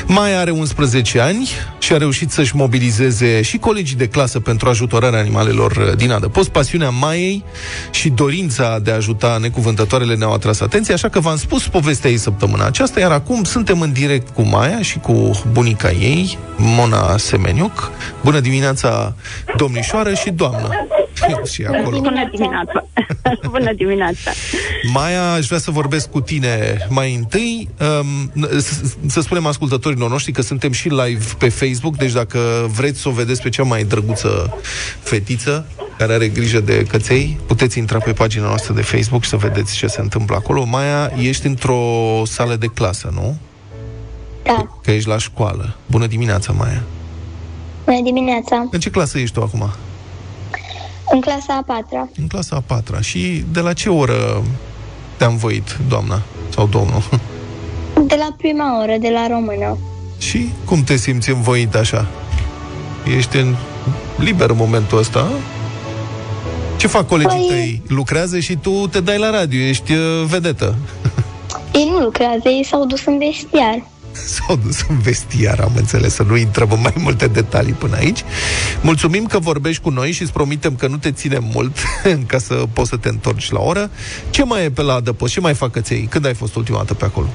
Mai are 11 ani și a reușit să-și mobilizeze și colegii de clasă pentru ajutorarea animalelor uh, din adăpost. Pasiunea Maiei și dorința de a ajuta necuvântătoarele ne-au atras atenția, așa că v-am spus povestea ei săptămâna aceasta, iar acum suntem în direct cu Maia și cu bunica ei, Mona Semeniuc. Bună dimineața, domnișoară și doamnă. și acolo. Bună dimineața! Bună dimineața! Maia, aș vrea să vorbesc cu tine mai întâi. Um, să, să spunem ascultătorilor noștri că suntem și live pe Facebook, deci dacă vreți să o vedeți pe cea mai drăguță fetiță care are grijă de căței, puteți intra pe pagina noastră de Facebook și să vedeți ce se întâmplă acolo. Maia, ești într-o sală de clasă, nu? Da. Că ești la școală. Bună dimineața, Maia. Bună dimineața. În ce clasă ești tu acum? În clasa a patra. În clasa a patra. Și de la ce oră te-am voit, doamna? Sau domnul? De la prima oră, de la română. Și cum te simți învoit așa? Ești în liber în momentul ăsta? Ce fac colegii Păi- tăi? Lucrează și tu te dai la radio, ești uh, vedetă. Ei nu lucrează, ei s-au dus în vestiar. S-au dus în vestiar, am înțeles, să nu intrăm în mai multe detalii până aici. Mulțumim că vorbești cu noi și îți promitem că nu te ținem mult ca să poți să te întorci la oră. Ce mai e pe la adăpost? Ce mai fac căței? Când ai fost ultima dată pe acolo?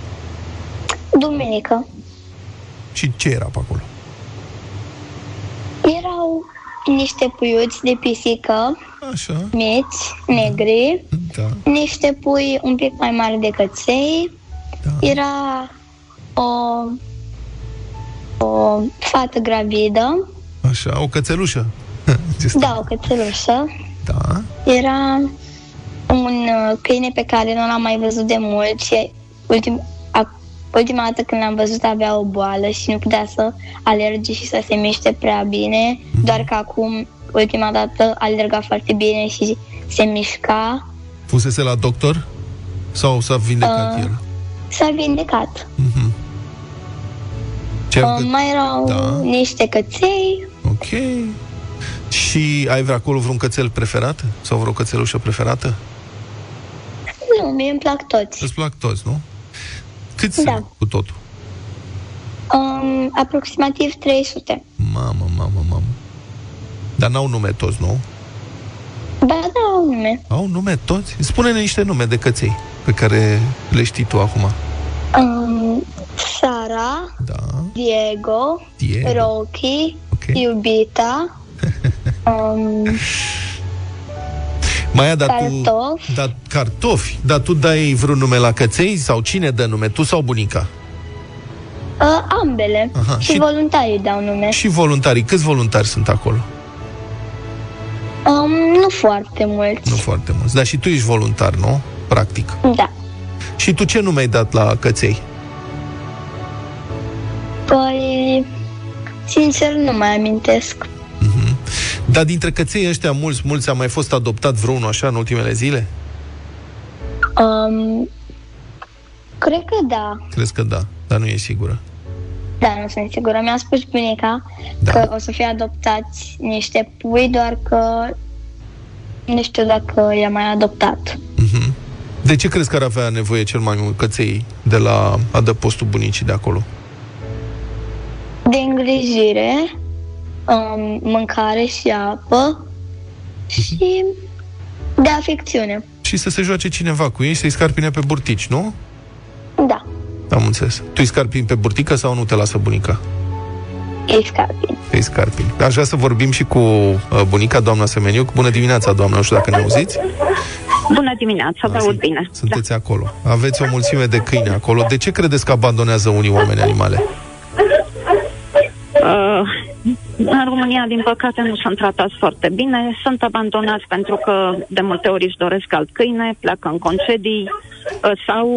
Duminică. Și ce era pe acolo? Erau niște puiuți de pisică, Așa, mici, negri, da. niște pui un pic mai mari de căței. Da. Era o, o fată gravidă, Așa, o cățelușă. Ce stă- da, o cățelușă. Da. Era un uh, câine pe care nu l-am mai văzut de mult și ultim, a, ultima dată când l-am văzut avea o boală și nu putea să alerge și să se miște prea bine, doar că acum ultima dată alerga foarte bine și se mișca. Fusese la doctor? Sau s-a vindecat Uh, el? S-a vindecat. Mhm. Ce Uh, mai erau Da. niște căței. Ok. Și ai vrea acolo vreun cățel preferat? Sau vreo cățelușă preferată? Nu, mie îmi plac toți. Îți plac toți, nu? Câți Da. sunt cu totul? Um, aproximativ 300. Mamă, mamă, mamă. Dar n-au nume toți, nu? Ba da, au nume. Au nume toți? Spune-ne niște nume de căței pe care le știi tu acum. Um, Sara, Da. Diego, Diego. Rocky, Ok. Iubita, um, Maia, dar tu... Cartofi. Da, cartofi. Dar tu dai vreun nume la căței? Sau cine dă nume? Tu sau bunica? uh, ambele. Aha, și, și- voluntarii dau nume. Și voluntarii. Câți voluntari sunt acolo? Um, nu foarte mulți. Nu foarte mulți. Dar și tu ești voluntar, nu? Practic. Da. Și tu ce nume ai dat la căței? Păi, sincer, nu mai amintesc. Dar dintre căței ăștia mulți, mulți a mai fost adoptat vreunul așa în ultimele zile? Um, cred că da. Crezi că da, dar nu e sigură. Da, nu sunt sigură. Mi-a spus bunica da. că o să fie adoptați niște pui, doar că nu știu dacă i-a mai adoptat. De ce crezi că ar avea nevoie cel mai mult căței de la adăpostul bunicii de acolo? De îngrijire, um, mâncare și apă și de afecțiune. Și să se joace cineva cu ei, să-i scarpine pe burtici, nu? Da, Am înțeles. Tu îi scarpini pe burtică sau nu te lasă bunica? ei scarpini. Îi scarpini. Aș vrea să vorbim și cu uh, bunica, doamna Semeniuc. Bună dimineața, doamnă, nu știu dacă ne auziți. Bună dimineața, vă aud bine. Sunteți acolo. Aveți o mulțime de câini acolo. De ce credeți că abandonează unii oameni animale? Uh, în România, din păcate, nu sunt tratați foarte bine. Sunt abandonați pentru că de multe ori își doresc alt câine, pleacă în concedii uh, sau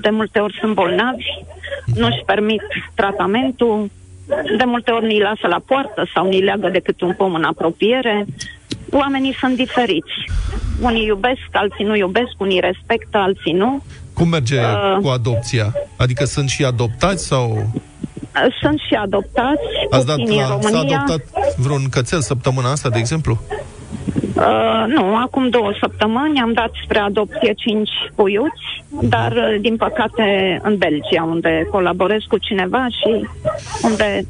de multe ori sunt bolnavi, nu-și permit tratamentul, de multe ori ni lasă la poartă sau ni leagă decât un pom în apropiere. Oamenii sunt diferiți. Unii iubesc, alții nu iubesc, unii respectă, alții nu. Cum merge Uh. cu adopția? Adică sunt și adoptați sau... Uh, Sunt și adoptați, Ați dat puțini în la, s-a România. adoptat vreun cățel săptămâna asta, de exemplu? Uh, nu, acum două săptămâni am dat spre adopție cinci puiuți, dar uh, din păcate în Belgia, unde colaborez cu cineva și unde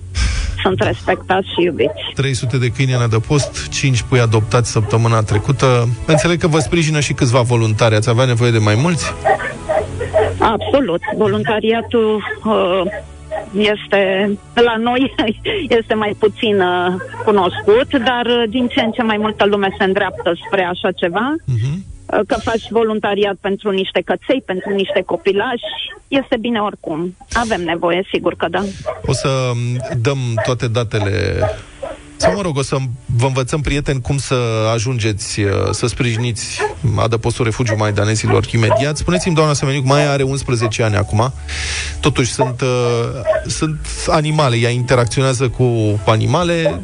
sunt respectați și iubiți. 300 de câini în adăpost, 5 pui adoptați săptămâna trecută. Înțeleg că vă sprijină și câțiva voluntari. Ați avea nevoie de mai mulți? Absolut. Voluntariatul uh, este la noi este mai puțin uh, cunoscut, dar uh, din ce în ce mai multă lume se îndreaptă spre așa ceva. Uh, Că faci voluntariat pentru niște căței, pentru niște copilași, este bine oricum. Avem nevoie, sigur că da. O să m, dăm toate datele sau mă rog, o să vă învățăm, prieteni, cum să ajungeți uh, să sprijiniți adăpostul refugiu maidanezilor imediat. Spuneți-mi, doamna Semeniuc, mai are 11 ani acum. Totuși sunt, uh, sunt animale, ea interacționează cu animale.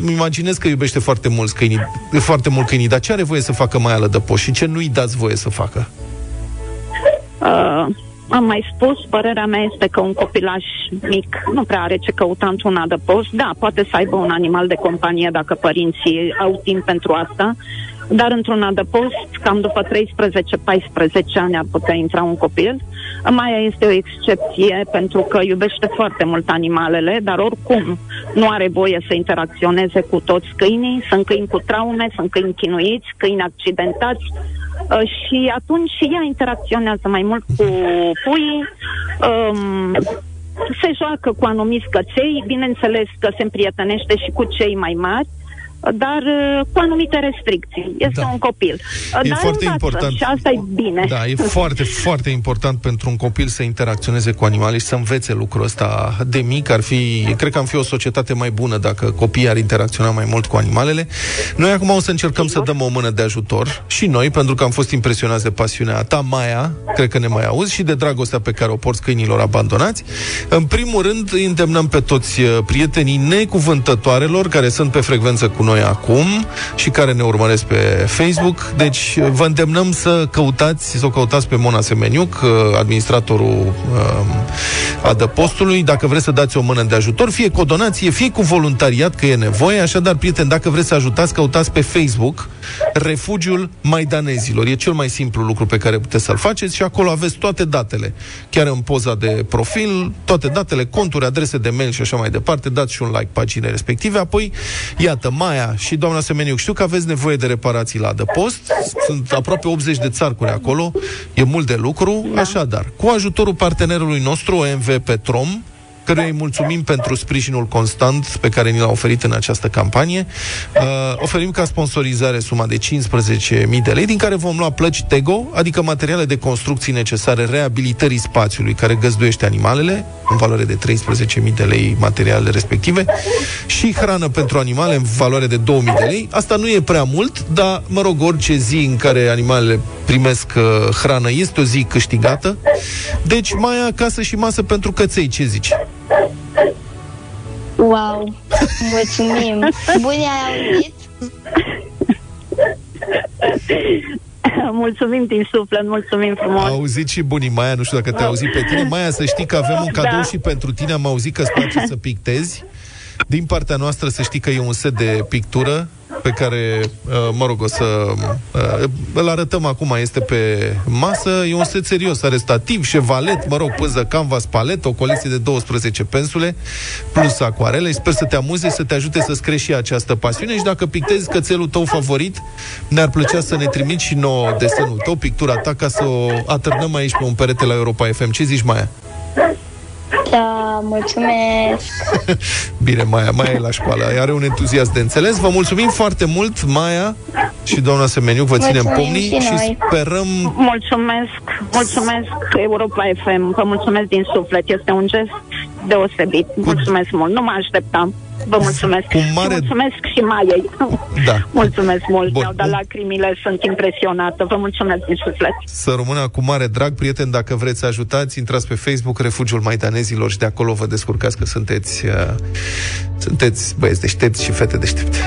Îmi Imaginez că iubește foarte mult câinii, foarte mult câinii, dar ce are voie să facă mai alădăpost și ce nu-i dați voie să facă? Uh, am mai spus, părerea mea este că un copilaș mic nu prea are ce căuta într-un adăpost. Da, poate să aibă un animal de companie dacă părinții au timp pentru asta, dar într-un adăpost, cam după 13-14 ani ar putea intra un copil. Maia este o excepție pentru că iubește foarte mult animalele, dar oricum nu are voie să interacționeze cu toți câinii. Sunt câini cu traume, sunt câini chinuiți, câini accidentați, Uh, și atunci și ea interacționează mai mult cu puii, um, se joacă cu anumiți căței, bineînțeles că se împrietenește și cu cei mai mari, dar uh, cu anumite restricții. Este Da. un copil. Uh, E dar foarte învață important. Și asta e bine. Da, e foarte, foarte important pentru un copil să interacționeze cu animale și să învețe lucrul ăsta de mic. Ar fi, cred că am fi o societate mai bună dacă copiii ar interacționa mai mult cu animalele. Noi acum o să încercăm să dăm o mână de ajutor și noi, pentru că am fost impresionați de pasiunea ta, Maia, cred că ne mai auzi, și de dragostea pe care o porți câinilor abandonați. În primul rând, îi îndemnăm pe toți uh, prietenii necuvântătoarelor care sunt pe frecvență cu noi acum și care ne urmăresc pe Facebook. Deci vă îndemnăm să căutați, să o căutați pe Mona Semeniuc, uh, administratorul um, adăpostului, dacă vreți să dați o mână de ajutor, fie cu o donație, fie cu voluntariat, că e nevoie. Așadar, prieteni, dacă vreți să ajutați, căutați pe Facebook Refugiul Maidanezilor. E cel mai simplu lucru pe care puteți să-l faceți și acolo aveți toate datele. Chiar în poza de profil, toate datele, conturi, adrese de mail și așa mai departe. Dați și un like paginei respective. Apoi, iată, Maia și doamna Semeniuc, știu că aveți nevoie de reparații la adăpost. Sunt aproape 80 de țarcuri acolo. E mult de lucru. Da. Așadar, cu ajutorul partenerului nostru, OMV Petrom, căruia îi mulțumim pentru sprijinul constant pe care ni l-a oferit în această campanie. Uh, oferim ca sponsorizare suma de 15.000 de lei, din care vom lua plăci Tego, adică materiale de construcții necesare reabilitării spațiului care găzduiește animalele, în valoare de 13.000 de lei materiale respective, și hrană pentru animale în valoare de 2.000 de lei. Asta nu e prea mult, dar, mă rog, orice zi în care animalele primesc uh, hrană este o zi câștigată. Deci, mai acasă și masă pentru căței, ce zici? Wow, mulțumim. Bune ai auzit? mulțumim din suflet, mulțumim frumos. A auzit și bunii Maia, nu știu dacă te-a auzit pe tine. Maia, să știi că avem un cadou Da. și pentru tine. Am auzit că îți place să pictezi. Din partea noastră să știi că e un set de pictură pe care, uh, mă rog, o să uh, îl arătăm acum, este pe masă. E un set serios, are stativ, șevalet, mă rog, pânză canvas, palet, o colecție de 12 pensule, plus acuarele. Sper să te amuze, să te ajute să-ți crești și această pasiune și dacă pictezi cățelul tău favorit, ne-ar plăcea să ne trimiți și nouă desenul tău, pictura ta, ca să o atârnăm aici pe un perete la Europa FM. Ce zici, Maia? Da, mulțumesc. Bine, Maia, Maia e la școală, are un entuziasm de înțeles. Vă mulțumim foarte mult, Maia și doamna Semeniu, vă ținem Mulțumim pomnii și și noi. sperăm Mulțumesc, mulțumesc Europa FM, vă mulțumesc din suflet, este un gest deosebit. Mulțumesc mult, nu mă așteptam. Vă mulțumesc. Cu mare- Și mulțumesc și Maiei. Da. mulțumesc mult, Bun. mi-au dat lacrimile, sunt impresionată. Vă mulțumesc din suflet. să rămână cu mare drag, prieteni, dacă vreți să ajutați, intrați pe Facebook, Refugiul Maidanezilor și de acolo vă descurcați că sunteți, uh, sunteți băieți deștepți și fete deștepte.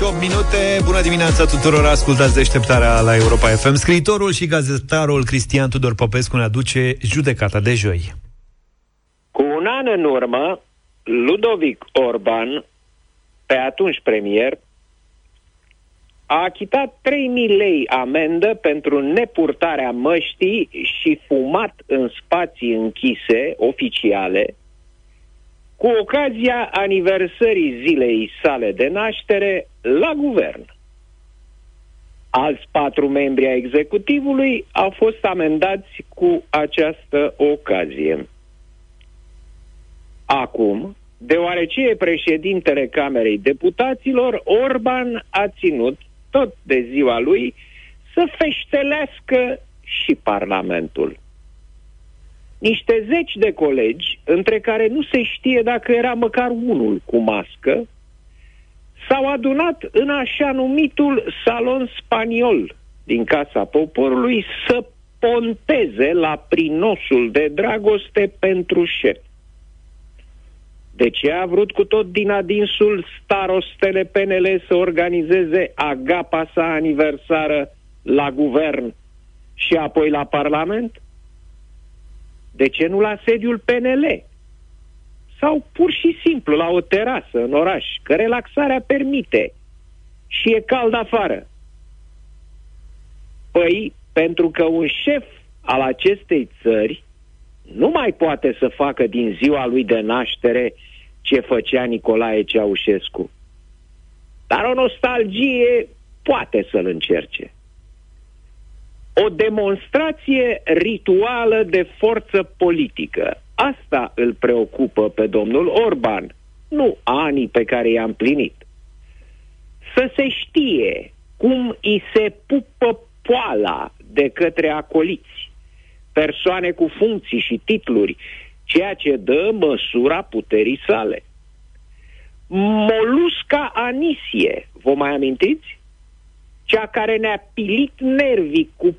9 și 8 minute, bună dimineața tuturor, ascultați deșteptarea la Europa FM. Scriitorul și gazetarul Cristian Tudor Popescu ne aduce judecata de joi. Cu un an în urmă, Ludovic Orban, pe atunci premier, a achitat 3.000 lei amendă pentru nepurtarea măștii și fumat în spații închise, oficiale, cu ocazia aniversării zilei sale de naștere la guvern. Alți patru membri ai executivului au fost amendați cu această ocazie. Acum, deoarece e președintele Camerei Deputaților, Orban a ținut tot de ziua lui să feștelească și Parlamentul. Niște zeci de colegi, între care nu se știe dacă era măcar unul cu mască, s-au adunat în așa numitul salon spaniol din Casa Poporului să ponteze la prinosul de dragoste pentru șef. De ce a vrut cu tot din adinsul starostele PNL să organizeze agapa sa aniversară la guvern și apoi la Parlament? De ce nu la sediul PNL? Sau pur și simplu la o terasă în oraș, că relaxarea permite și e cald afară? Păi, pentru că un șef al acestei țări nu mai poate să facă din ziua lui de naștere ce făcea Nicolae Ceaușescu. Dar o nostalgie poate să-l încerce. O demonstrație rituală de forță politică. Asta îl preocupă pe domnul Orban, nu anii pe care i-a împlinit. Să se știe cum îi se pupă poala de către acoliți, persoane cu funcții și titluri, ceea ce dă măsura puterii sale. Molusca Anisie, vă mai amintiți? Cea care ne-a pilit nervii cu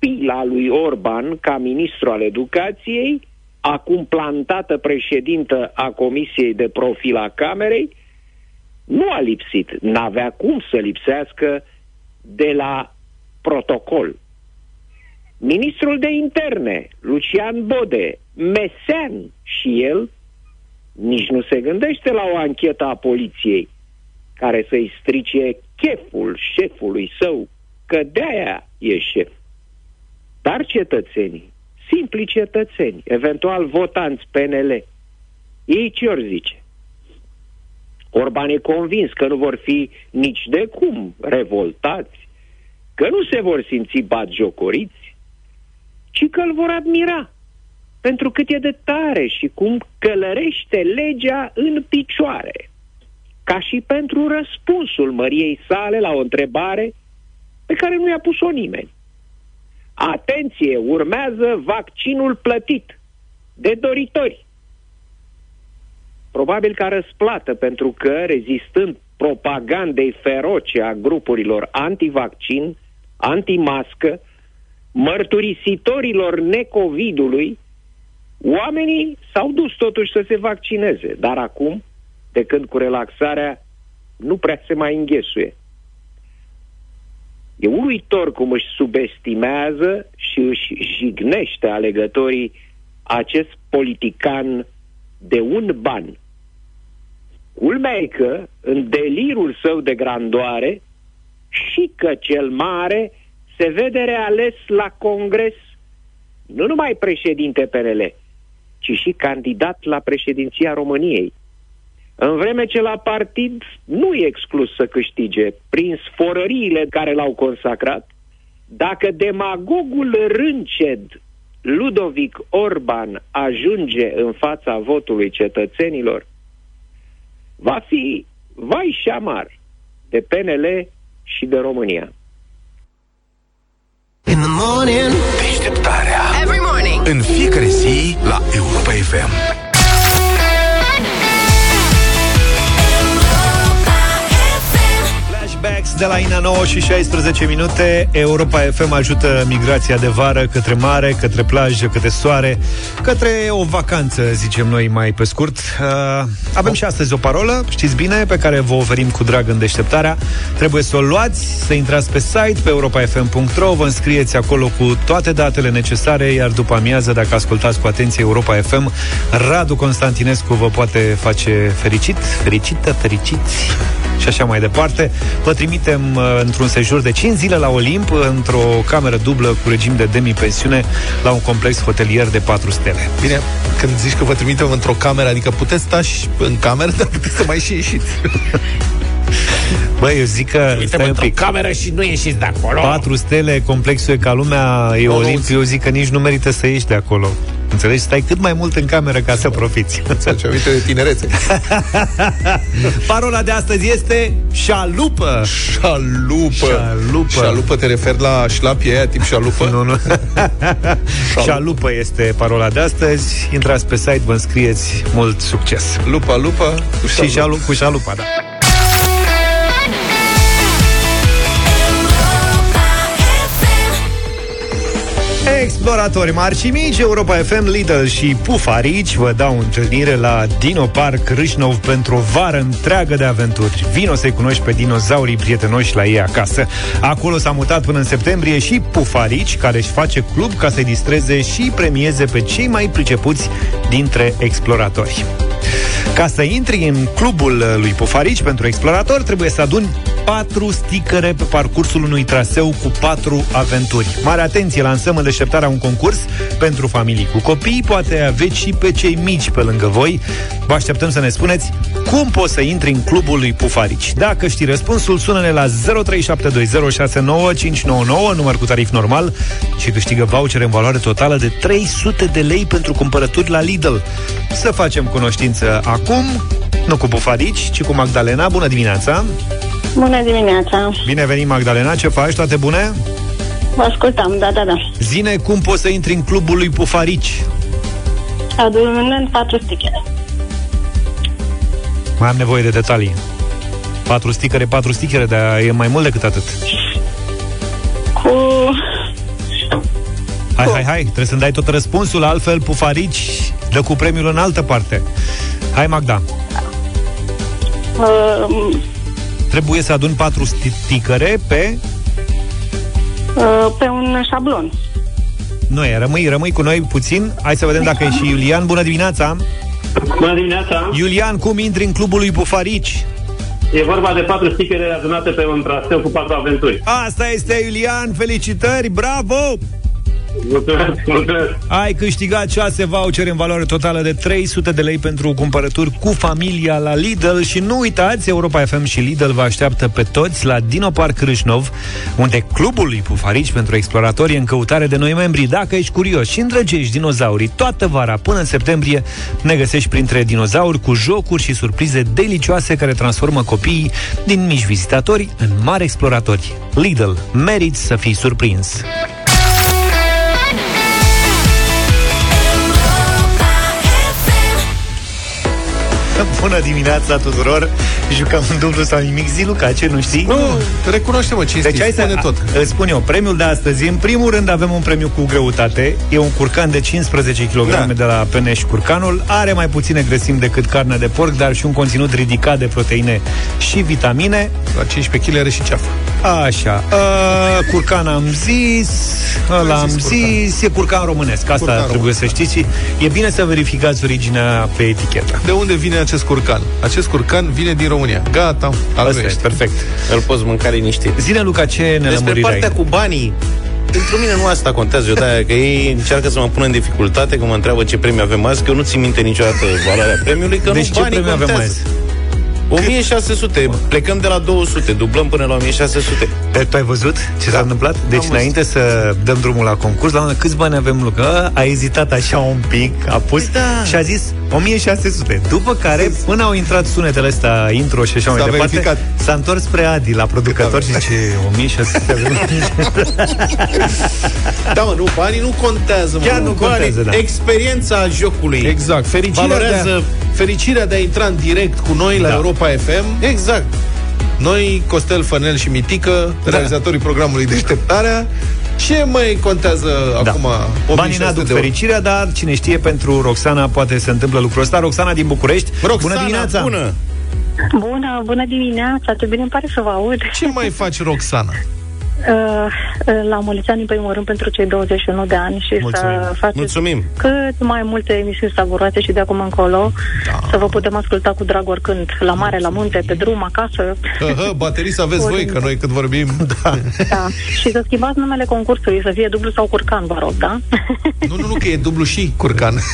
pila lui Orban ca ministru al educației, acum plantată președintă a Comisiei de Profil a Camerei, nu a lipsit, n-avea cum să lipsească de la protocol. Ministrul de interne, Lucian Bode, mesean și el, nici nu se gândește la o anchetă a poliției care să-i strice cheful șefului său, că de-aia e șef. Dar cetățenii, simpli cetățeni, eventual votanți PNL, ei ce ori zice? Orban e convins că nu vor fi nici de cum revoltați, că nu se vor simți batjocoriți, ci că îl vor admira pentru cât e de tare și cum călărește legea în picioare, ca și pentru răspunsul măriei sale la o întrebare pe care nu i-a pus-o nimeni. Atenție, urmează vaccinul plătit de doritori. Probabil ca răsplată, pentru că, rezistând propagandei feroce a grupurilor antivaccin, antimască, mărturisitorilor necovidului, oamenii s-au dus totuși să se vaccineze. Dar acum, de când cu relaxarea, nu prea se mai înghesuie. E uluitor cum își subestimează și își jignește alegătorii acest politican de un ban. Culmea e că, în delirul său de grandoare, și că cel mare se vede reales la congres nu numai președinte PNL, ci și candidat la președinția României. În vreme ce la partid nu e exclus să câștige prin sforăriile care l-au consacrat, dacă demagogul rânced Ludovic Orban ajunge în fața votului cetățenilor, va fi vai și amar de PNL și de România. In the morning. Deșteptarea. Every morning. În fiecare zi la Europa FM. De la Ina 9 și 16 minute. Europa FM ajută migrația de vară Către mare, către plajă, către soare Către o vacanță, zicem noi mai pe scurt. Uh, Avem și astăzi o parolă, știți bine Pe care vă oferim cu drag în deșteptarea. Trebuie să o luați, să intrați pe site Pe europafm.ro Vă înscrieți acolo cu toate datele necesare Iar după amiază, dacă ascultați cu atenție Europa FM Radu Constantinescu vă poate face fericit Fericită, fericiți și așa mai departe. Vă trimitem uh, într-un sejur de 5 zile la Olimp, într-o cameră dublă cu regim de demi-pensiune, la un complex hotelier de 4 stele. Bine, când zici că vă trimitem într-o cameră, adică puteți sta și în cameră, dar puteți să mai și ieșiți. Băi, eu zic că... stai un pic. cameră și nu ieșiți de acolo. 4 stele, complexul e ca lumea, e Nu, nu, Olimp, eu zic că nici nu merită să ieși de acolo. Înțelegi? Stai cât mai mult în cameră ca să profiți. Ce aminte de tinerețe. Parola de astăzi este șalupă. Șalupă. Șalupă. Șalupă te referi la șlapie aia tip șalupă? Nu, nu. șalupă este parola de astăzi. Intrați pe site, vă înscrieți. Mult succes. Lupa, lupa, cu Și șalupă. șalu, cu șalupa, da. Exploratori mari și mici, Europa FM, Lidl și Pufarici vă dau întâlnire la Dino Park Râșnov pentru o vară întreagă de aventuri. Vino să-i cunoști pe dinozaurii prietenoși la ei acasă. Acolo s-a mutat până în septembrie și Pufarici, care își face club ca să-i distreze și premieze pe cei mai pricepuți dintre exploratori. Ca să intri în clubul uh, lui Pufarici pentru explorator, trebuie să aduni patru sticăre pe parcursul unui traseu cu patru aventuri. Mare atenție, lansăm în deșteptarea un concurs pentru familii cu copii, poate aveți și pe cei mici pe lângă voi. Vă așteptăm să ne spuneți cum poți să intri în clubul lui Pufarici. Dacă știi răspunsul, sună-ne la 0372069599, număr cu tarif normal și câștigă voucher în valoare totală de 300 de lei pentru cumpărături la Lidl. Să facem cunoștință acum, nu cu Pufarici, ci cu Magdalena. Bună dimineața! Bună dimineața! Bine venit, Magdalena, ce faci? Toate bune? Vă ascultam, da, da, da. Zine cum poți să intri în clubul lui Pufarici. Adunând patru stichere. Mai am nevoie de detalii. Patru stichere, patru stichere, dar e mai mult decât atât. Cu... Hai, hai, hai, trebuie să-mi dai tot răspunsul, altfel Pufarici dă cu premiul în altă parte. Hai, Magda. Uh, Trebuie să adun patru sticăre pe... uh, pe un șablon. Nu e, rămâi, rămâi cu noi puțin. Hai să vedem dacă e și Iulian. Bună dimineața! Bună dimineața! Iulian, cum intri în clubul lui Pufarici? E vorba de patru stichere adunate pe un traseu cu patru aventuri. Asta este Iulian, felicitări, bravo! Mulțumesc, mulțumesc! Ai câștigat 6 voucher în valoare totală de 300 de lei pentru cumpărături cu familia la Lidl și nu uitați, Europa FM și Lidl vă așteaptă pe toți la Dino Park Râșnov, unde clubul lui Pufarici pentru exploratori e în căutare de noi membri. Dacă ești curios și îndrăgești dinozaurii toată vara până în septembrie, ne găsești printre dinozauri cu jocuri și surprize delicioase care transformă copiii din mici vizitatori în mari exploratori. Lidl, meriți să fii surprins! Bună dimineața tuturor Jucăm în dublu sau nimic zi, Luca, ce nu știi? Nu, recunoaște-mă, cinstit, Deci hai să spune tot. Îți spun eu, premiul de astăzi În primul rând avem un premiu cu greutate E un curcan de 15 kg Da. de la Peneș Curcanul Are mai puține grăsimi decât carnea de porc Dar și un conținut ridicat de proteine și vitamine La 15 kg are și ceafă. Așa, uh, curcan am zis, ăla am zis zis, e curcan românesc, asta Curcan trebuie să știți și e bine să verificați originea pe etichetă. De unde vine acest curcan? Acest curcan vine din România. Gata, Asta e, albește. perfect. Îl poți mânca liniștit. Zine, Luca, ce Despre nelămurire partea ai? cu banii, pentru mine nu asta contează, eu de că ei încearcă să mă pună în dificultate, că mă întreabă ce premiu avem azi, că eu nu țin minte niciodată valoarea premiului, că Deci nu ce banii premiu avem contează. azi? 1600, plecăm de la 200, dublăm până la 1600. Te, tu ai văzut ce s-a întâmplat? Deci Am înainte să dăm drumul la concurs, la un câți bani avem, Luca? A ezitat așa un pic, a pus da. și a zis 1600. După care, până au intrat sunetele astea, intro și așa mai S-a departe, verificat. s-a întors spre Adi, la producător și zice 1600 avem. Da, mă, nu, banii nu contează, mă. Chiar nu contează, da. Experiența jocului. Exact. Fericirea, Valorează- de a, fericirea de a intra în direct cu noi la Da. Europa FM. Exact. Noi, Costel Fănel și Mitică, Da. realizatorii programului Deșteptarea. Ce mai contează Da. acum Banii 8600 n-aduc de euro? fericirea, dar cine știe, pentru Roxana poate se întâmplă lucrul ăsta. Roxana din București. Roxana, bună dimineața! bună! Bună, bună dimineața, ce bine îmi pare să vă aud. Ce mai faci, Roxana? Uh, uh, la mulți ani, în primul rând, pentru cei 21 de ani și Mulțumim. să faceți Mulțumim. cât mai multe emisiuni savuroase și de acum încolo Da. să vă putem asculta cu drag oricând, la mare, la munte, pe drum, acasă. Hă, baterii să aveți voi, Oriunde. că noi cât vorbim... Da. Da. și să schimbați numele concursului, să fie dublu sau curcan, vă rog, da? Nu, nu, nu, că e dublu și curcan.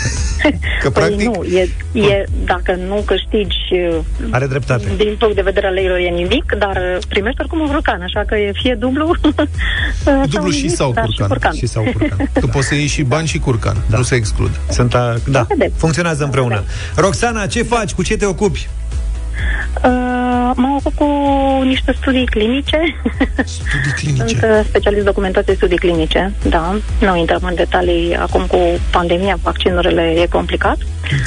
Că, păi practic, nu, e, e, dacă nu câștigi uh, Are dreptate. din punct de vedere al leilor e nimic, dar uh, primești oricum un curcan, așa că e fie dublu uh, Dublu și nimic, sau dar curcan. Și curcan. Și sau curcan. că poți să iei și bani și curcan. Nu se exclud. Sunt a... Da, vedem. funcționează împreună. Roxana, ce faci? Cu ce te ocupi? Uh, mă ocup cu niște studii clinice. Studii Sunt clinice. uh, specialist documentație studii clinice, da. Nu intrăm în detalii acum cu pandemia, vaccinurile e complicat.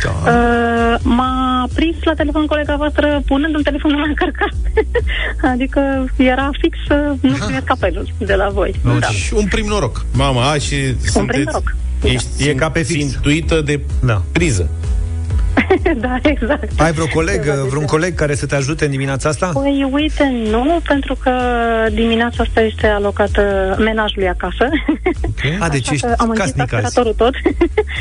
Da. Uh, m-a prins la telefon colega voastră punându-mi telefonul la încărcat. adică era fix să nu primesc apelul de la voi. Da. Și un prim noroc. Mama, a, și prim sunteți... noroc. Ești E ca pe fix. Țintuită de Da. priză. da, exact. Ai vreo coleg, Ceva de vreun genul. coleg care să te ajute în dimineața asta? Păi, uite, nu, pentru că dimineața asta este alocată menajului acasă. A, deci Așa ești că am închis casnic azi. aspiratorul tot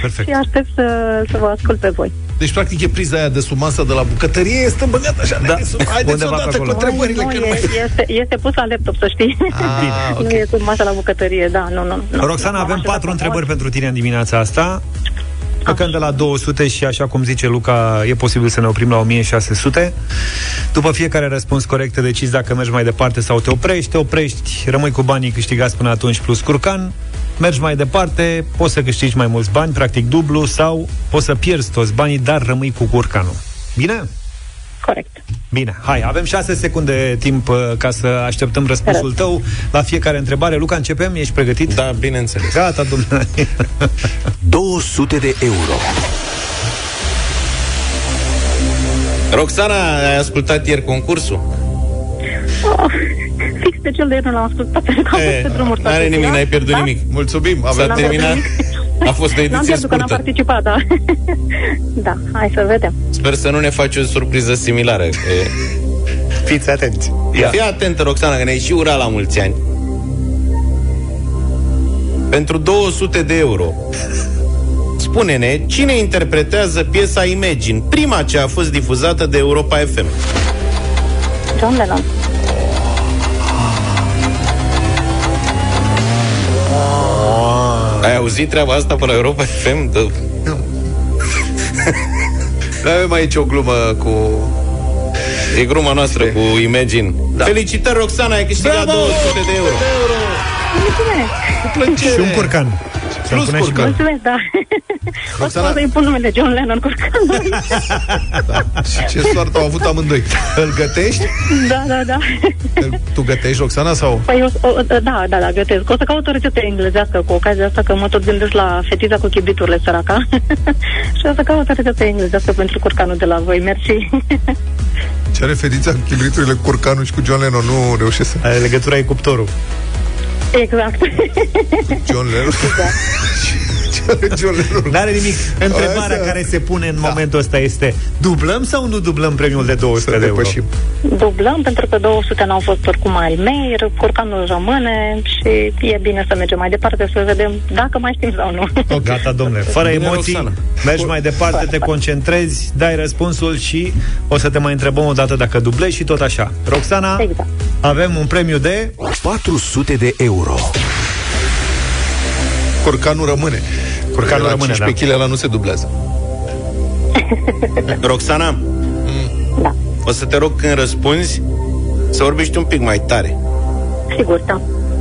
Perfect. și aștept să, să vă ascult pe voi. Deci, practic, e priza aia de sub masă de la bucătărie, este băgată așa Da. de sub. Haideți Undeva pe odată cu acolo. întrebările, nu, că nu e, mai... este, este pus la laptop, să știi. Ah, ok. Nu e sub masă la bucătărie, da, nu, nu. nu. Roxana, M-am avem așezat patru pe întrebări mod. pentru tine în dimineața asta. Plecăm de la 200 și, așa cum zice Luca, e posibil să ne oprim la 1600. După fiecare răspuns corect, te decizi dacă mergi mai departe sau te oprești. Te oprești, rămâi cu banii câștigați până atunci plus curcan. Mergi mai departe, poți să câștigi mai mulți bani, practic dublu, sau poți să pierzi toți banii, dar rămâi cu curcanul. Bine? Corect. Bine, hai, avem 6 secunde timp uh, ca să așteptăm răspunsul tău la fiecare întrebare. Luca, începem? Ești pregătit? Da, bineînțeles. Gata, domnule. 200 de euro. Roxana, ai ascultat ieri concursul? Oh, fix de cel de ieri nu l-am ascultat, pentru că am fost pe drumuri N-are toate nimic, ziua. n-ai pierdut da? nimic. Mulțumim, S-a avem... N-am terminat. A fost o N-am ediție pierdut că n-am scurtă. participat, da. da, hai să vedem. Sper să nu ne faci o surpriză similară. Că... Fiți atenți. Ia. Fii atentă, Roxana, că ne-ai și ura la mulți ani. Pentru 200 de euro. Spune-ne, cine interpretează piesa Imagine, prima ce a fost difuzată de Europa FM? John Lennon. Ai auzit treaba asta pe la Europa FM? Dă... Noi avem aici o glumă cu... E gruma noastră cu Imagine. Da. Felicitări, Roxana, ai câștigat Bravo! 200 de euro. Mulțumesc! Cu plăcere. Și un curcan. Plus pune și curcan. Mulțumesc, da. O Roxana- să să-i pun numele John Lennon curcanului. Și ce soartă au avut amândoi. Îl gătești? da, da, da. Tu gătești, Roxana, sau? Păi, o, o, da, da, da, gătesc. O să caut o rețetă englezească cu ocazia asta, că mă tot gândesc la fetița cu chibriturile săraca. și o să caut o rețetă englezească pentru curcanul de la voi. Mersi. Ce are fetița cu chibriturile cu curcanul și cu John Lennon? Nu reușesc să... Are legătura e cuptorul. Exact. John Lennon? Ce are John Lennon? N-are nimic. Întrebarea Asta- care se pune în momentul ăsta este dublăm sau nu dublăm premiul de 200 de euro? depășim. Dublăm, pentru că 200 n-au fost oricum al mei, curcanul rămâne și e bine să mergem mai departe, să vedem dacă mai știm sau nu. Oh, gata, domnule. Fără Bine, emoții, Roxana. mergi mai departe, te concentrezi, dai răspunsul și o să te mai întrebăm o dată dacă dublezi și tot așa. Roxana, Exact. avem un premiu de... 400 de euro. Curcanul rămâne. Curcanul la rămâne, 15 kg ăla nu se dublează. Roxana, Da, o să te rog când răspunzi să vorbești un pic mai tare. sigur, da.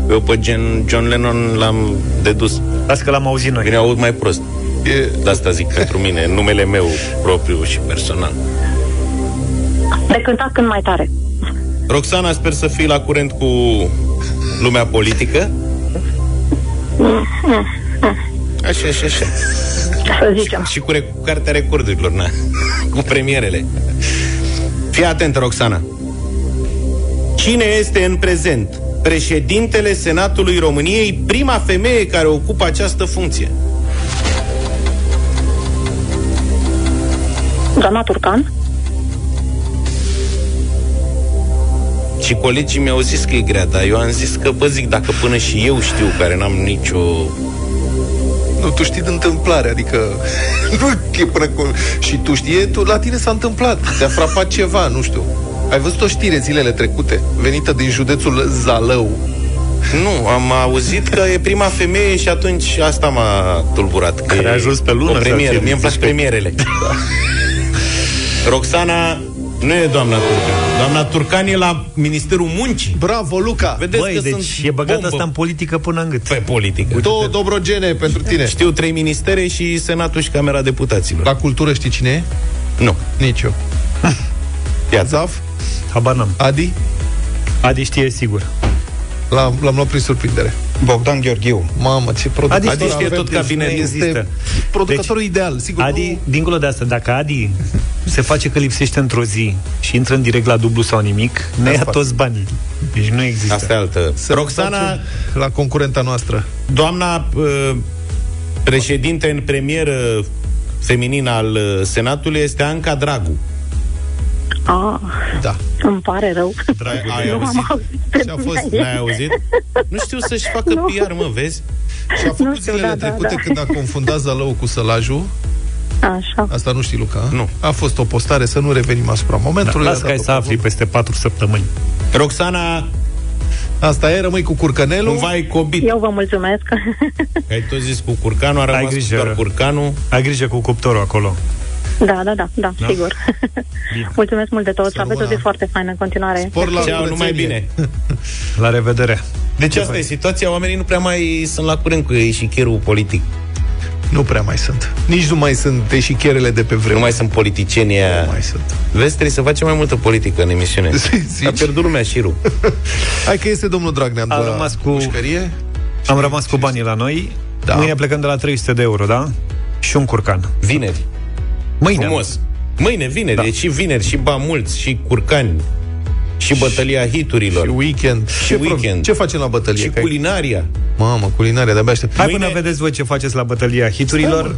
Eu pe gen John Lennon l-am dedus. Las că l-am auzit noi. Bine, aud mai prost. E... De asta zic pentru mine, în numele meu propriu și personal. De cântat când mai tare. Roxana, sper să fii la curent cu lumea politică. Așa, așa, așa. Să zicem. Și cu, rec- cu cartea recordurilor, na. Cu premierele. Fii atent, Roxana. Cine este în prezent președintele Senatului României, prima femeie care ocupă această funcție? Doamna Turcan? Și colegii mi-au zis că e grea, dar eu am zis că, bă, zic, dacă până și eu știu, care n-am nicio... Nu, tu știi de întâmplare, adică nu e până cu... Și tu știi, tu, la tine s-a întâmplat, te-a frapat ceva, nu știu. Ai văzut o știre zilele trecute, venită din județul Zalău. Nu, am auzit că e prima femeie și atunci asta m-a tulburat. Că Care a e ajuns pe lună O sau premieră, ce mie îmi plac zici tu? premierele. Da. Roxana nu e doamna Turcan. Doamna Turcan e la Ministerul Muncii. Bravo, Luca! Vedeți Băi, că deci sunt e băgat bombă asta în politică până în gât. pe politică. Două dobrogene pentru tine. Știu trei ministere și Senatul și Camera Deputaților. La cultură știi cine e? Nu. Nici eu. Iată. Zaf? Habar n-am. Adi? Adi știe sigur. L-am, l-am luat prin surprindere. Bogdan Gheorghiu. Mamă, ce producător Adi știe avem, tot deci cabinetul. nu Există. Este producătorul ideal, sigur. Adi, nu... dincolo de asta, dacă Adi se face că lipsește într-o zi și intră în direct la dublu sau nimic, ne ia spate. toți banii. Deci nu există. Asta e altă. Să Roxana, facem la concurenta noastră. doamna uh, președinte în premieră feminină al uh, Senatului este Anca Dragu. Ah, Da. îmi pare rău. Dragu, ai nu auzit? am auzit Și a fost- despre N-ai auzit? Nu știu să-și facă Nu. PR, mă, vezi? Și a făcut Nu știu, zilele da, da, trecute da. când a confundat Zalău cu Sălajul. Așa. Asta nu știi, Luca? Nu. A fost o postare, să nu revenim asupra Da, momentului. las a că ai dat-o să pe afli bun. peste 4 săptămâni. Roxana, Asta e, rămâi cu curcănelul. un vai cobit. Eu vă mulțumesc. Că Ai tot zis cu curcanul, a Ai rămas grijă. doar curcanul. Ai grijă cu cuptorul acolo. Da, da, da, da, sigur. mulțumesc mult de tot. Să Aveți o zi rămână. foarte faină în continuare. Spor la Ceau, numai curățenie. bine. La revedere. Deci asta e situația, oamenii nu prea mai sunt la curent cu ei și chierul politic. Nu prea mai sunt. Nici nu mai sunt eșichierele de pe vreme. Nu mai sunt politicienii aia. Nu mai sunt. Vezi, trebuie să facem mai multă politică în emisiune. Zici? A pierdut lumea șirul. Hai că este domnul Dragnea Am la rămas cu- pușcărie. Am rămas cu banii la noi. Da. Mâine plecăm de la 300 de euro, da? Și un curcan. Vineri. Mâine. Frumos. Mâine, vineri. Da. Da. E și vineri, și ba mulți, și curcani, și bătălia hiturilor, Și weekend. Și ce, pro- weekend. ce facem la bătălie? și Că ai- culinaria. Mamă, culinaria, de-abia aștept. Hai Mâine- până vedeți voi ce faceți la bătălia hiturilor.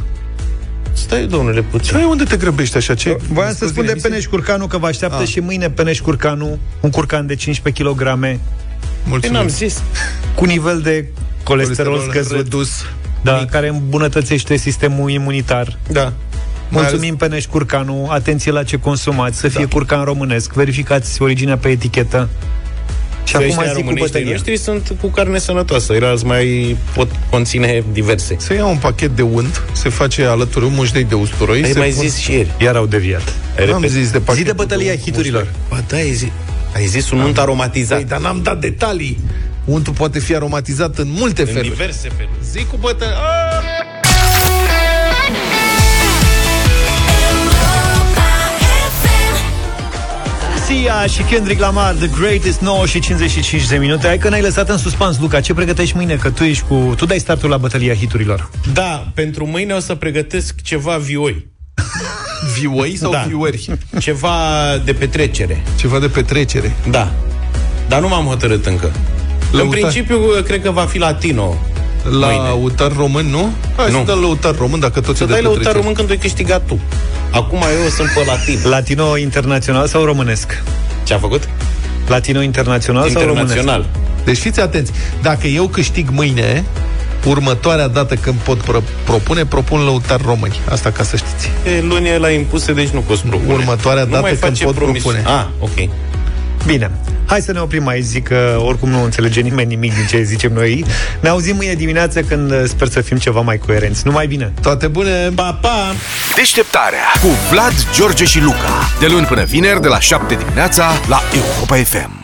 Stai, domnule, puțin. Păi unde te grăbești așa? Ce? Voiam să spun de Peneș Curcanu că vă așteaptă Ah. și mâine Peneș Curcanu, un curcan de 15 kg, Păi Mulțumim. n-am zis. cu nivel de colesterol, Colesterol scăzut, redus. da, care îmbunătățește sistemul imunitar. Da. Mulțumim Peneș Curcanu, atenție la ce consumați, să fie curcan românesc, verificați originea pe etichetă. Și Și acum ăștia zic cu românești ai bătălia. noștri sunt cu carne sănătoasă. Iar mai pot conține diverse. Se ia un pachet de unt, se face alături un mușdei de usturoi. Ai se mai pun- zis și ieri. Iar au deviat. Ai Am repet. zis de pachetul Zi de bătălia unt cu hiturilor. muștei. Ba da, ai zis, ai zis un unt aromatizat. Păi, dar n-am dat detalii. Untul poate fi aromatizat în multe În feluri. diverse feluri. Zic cu bătă... Sia și Kendrick Lamar, The Greatest 9 și 55 de minute. Hai că ne-ai lăsat în suspans, Luca. Ce pregătești mâine? Că tu ești cu... Tu dai startul la bătălia hiturilor. Da, pentru mâine o să pregătesc ceva vioi. Vioi sau Da. viori? Ceva de petrecere. Ceva de petrecere. Da. Dar nu m-am hotărât încă. În Lăutar. principiu, cred că va fi latino. La Mâine. utar român, nu? Hai Nu. să dăm la utar român, dacă tot Să e de dai la utar petrecere. român când ai câștigat tu. Acum eu sunt pe latin. Latino internațional sau românesc? Ce a făcut? Latino internațional, sau Internațional. românesc? Deci fiți atenți. Dacă eu câștig mâine, următoarea dată când pot pro- propune, propun lăutari români. Asta ca să știți. E luni la impuse, deci nu poți propune. Următoarea nu dată mai când face pot promis. propune. Ah, ok. Bine. Hai să ne oprim aici, zic că oricum nu înțelege nimeni nimic din ce zicem noi. Ne auzim mâine dimineață când uh, sper să fim ceva mai coerenți. Numai bine! Toate bune! Pa, pa! Deșteptarea cu Vlad, George și Luca. De luni până vineri, de la 7 dimineața, la Europa FM.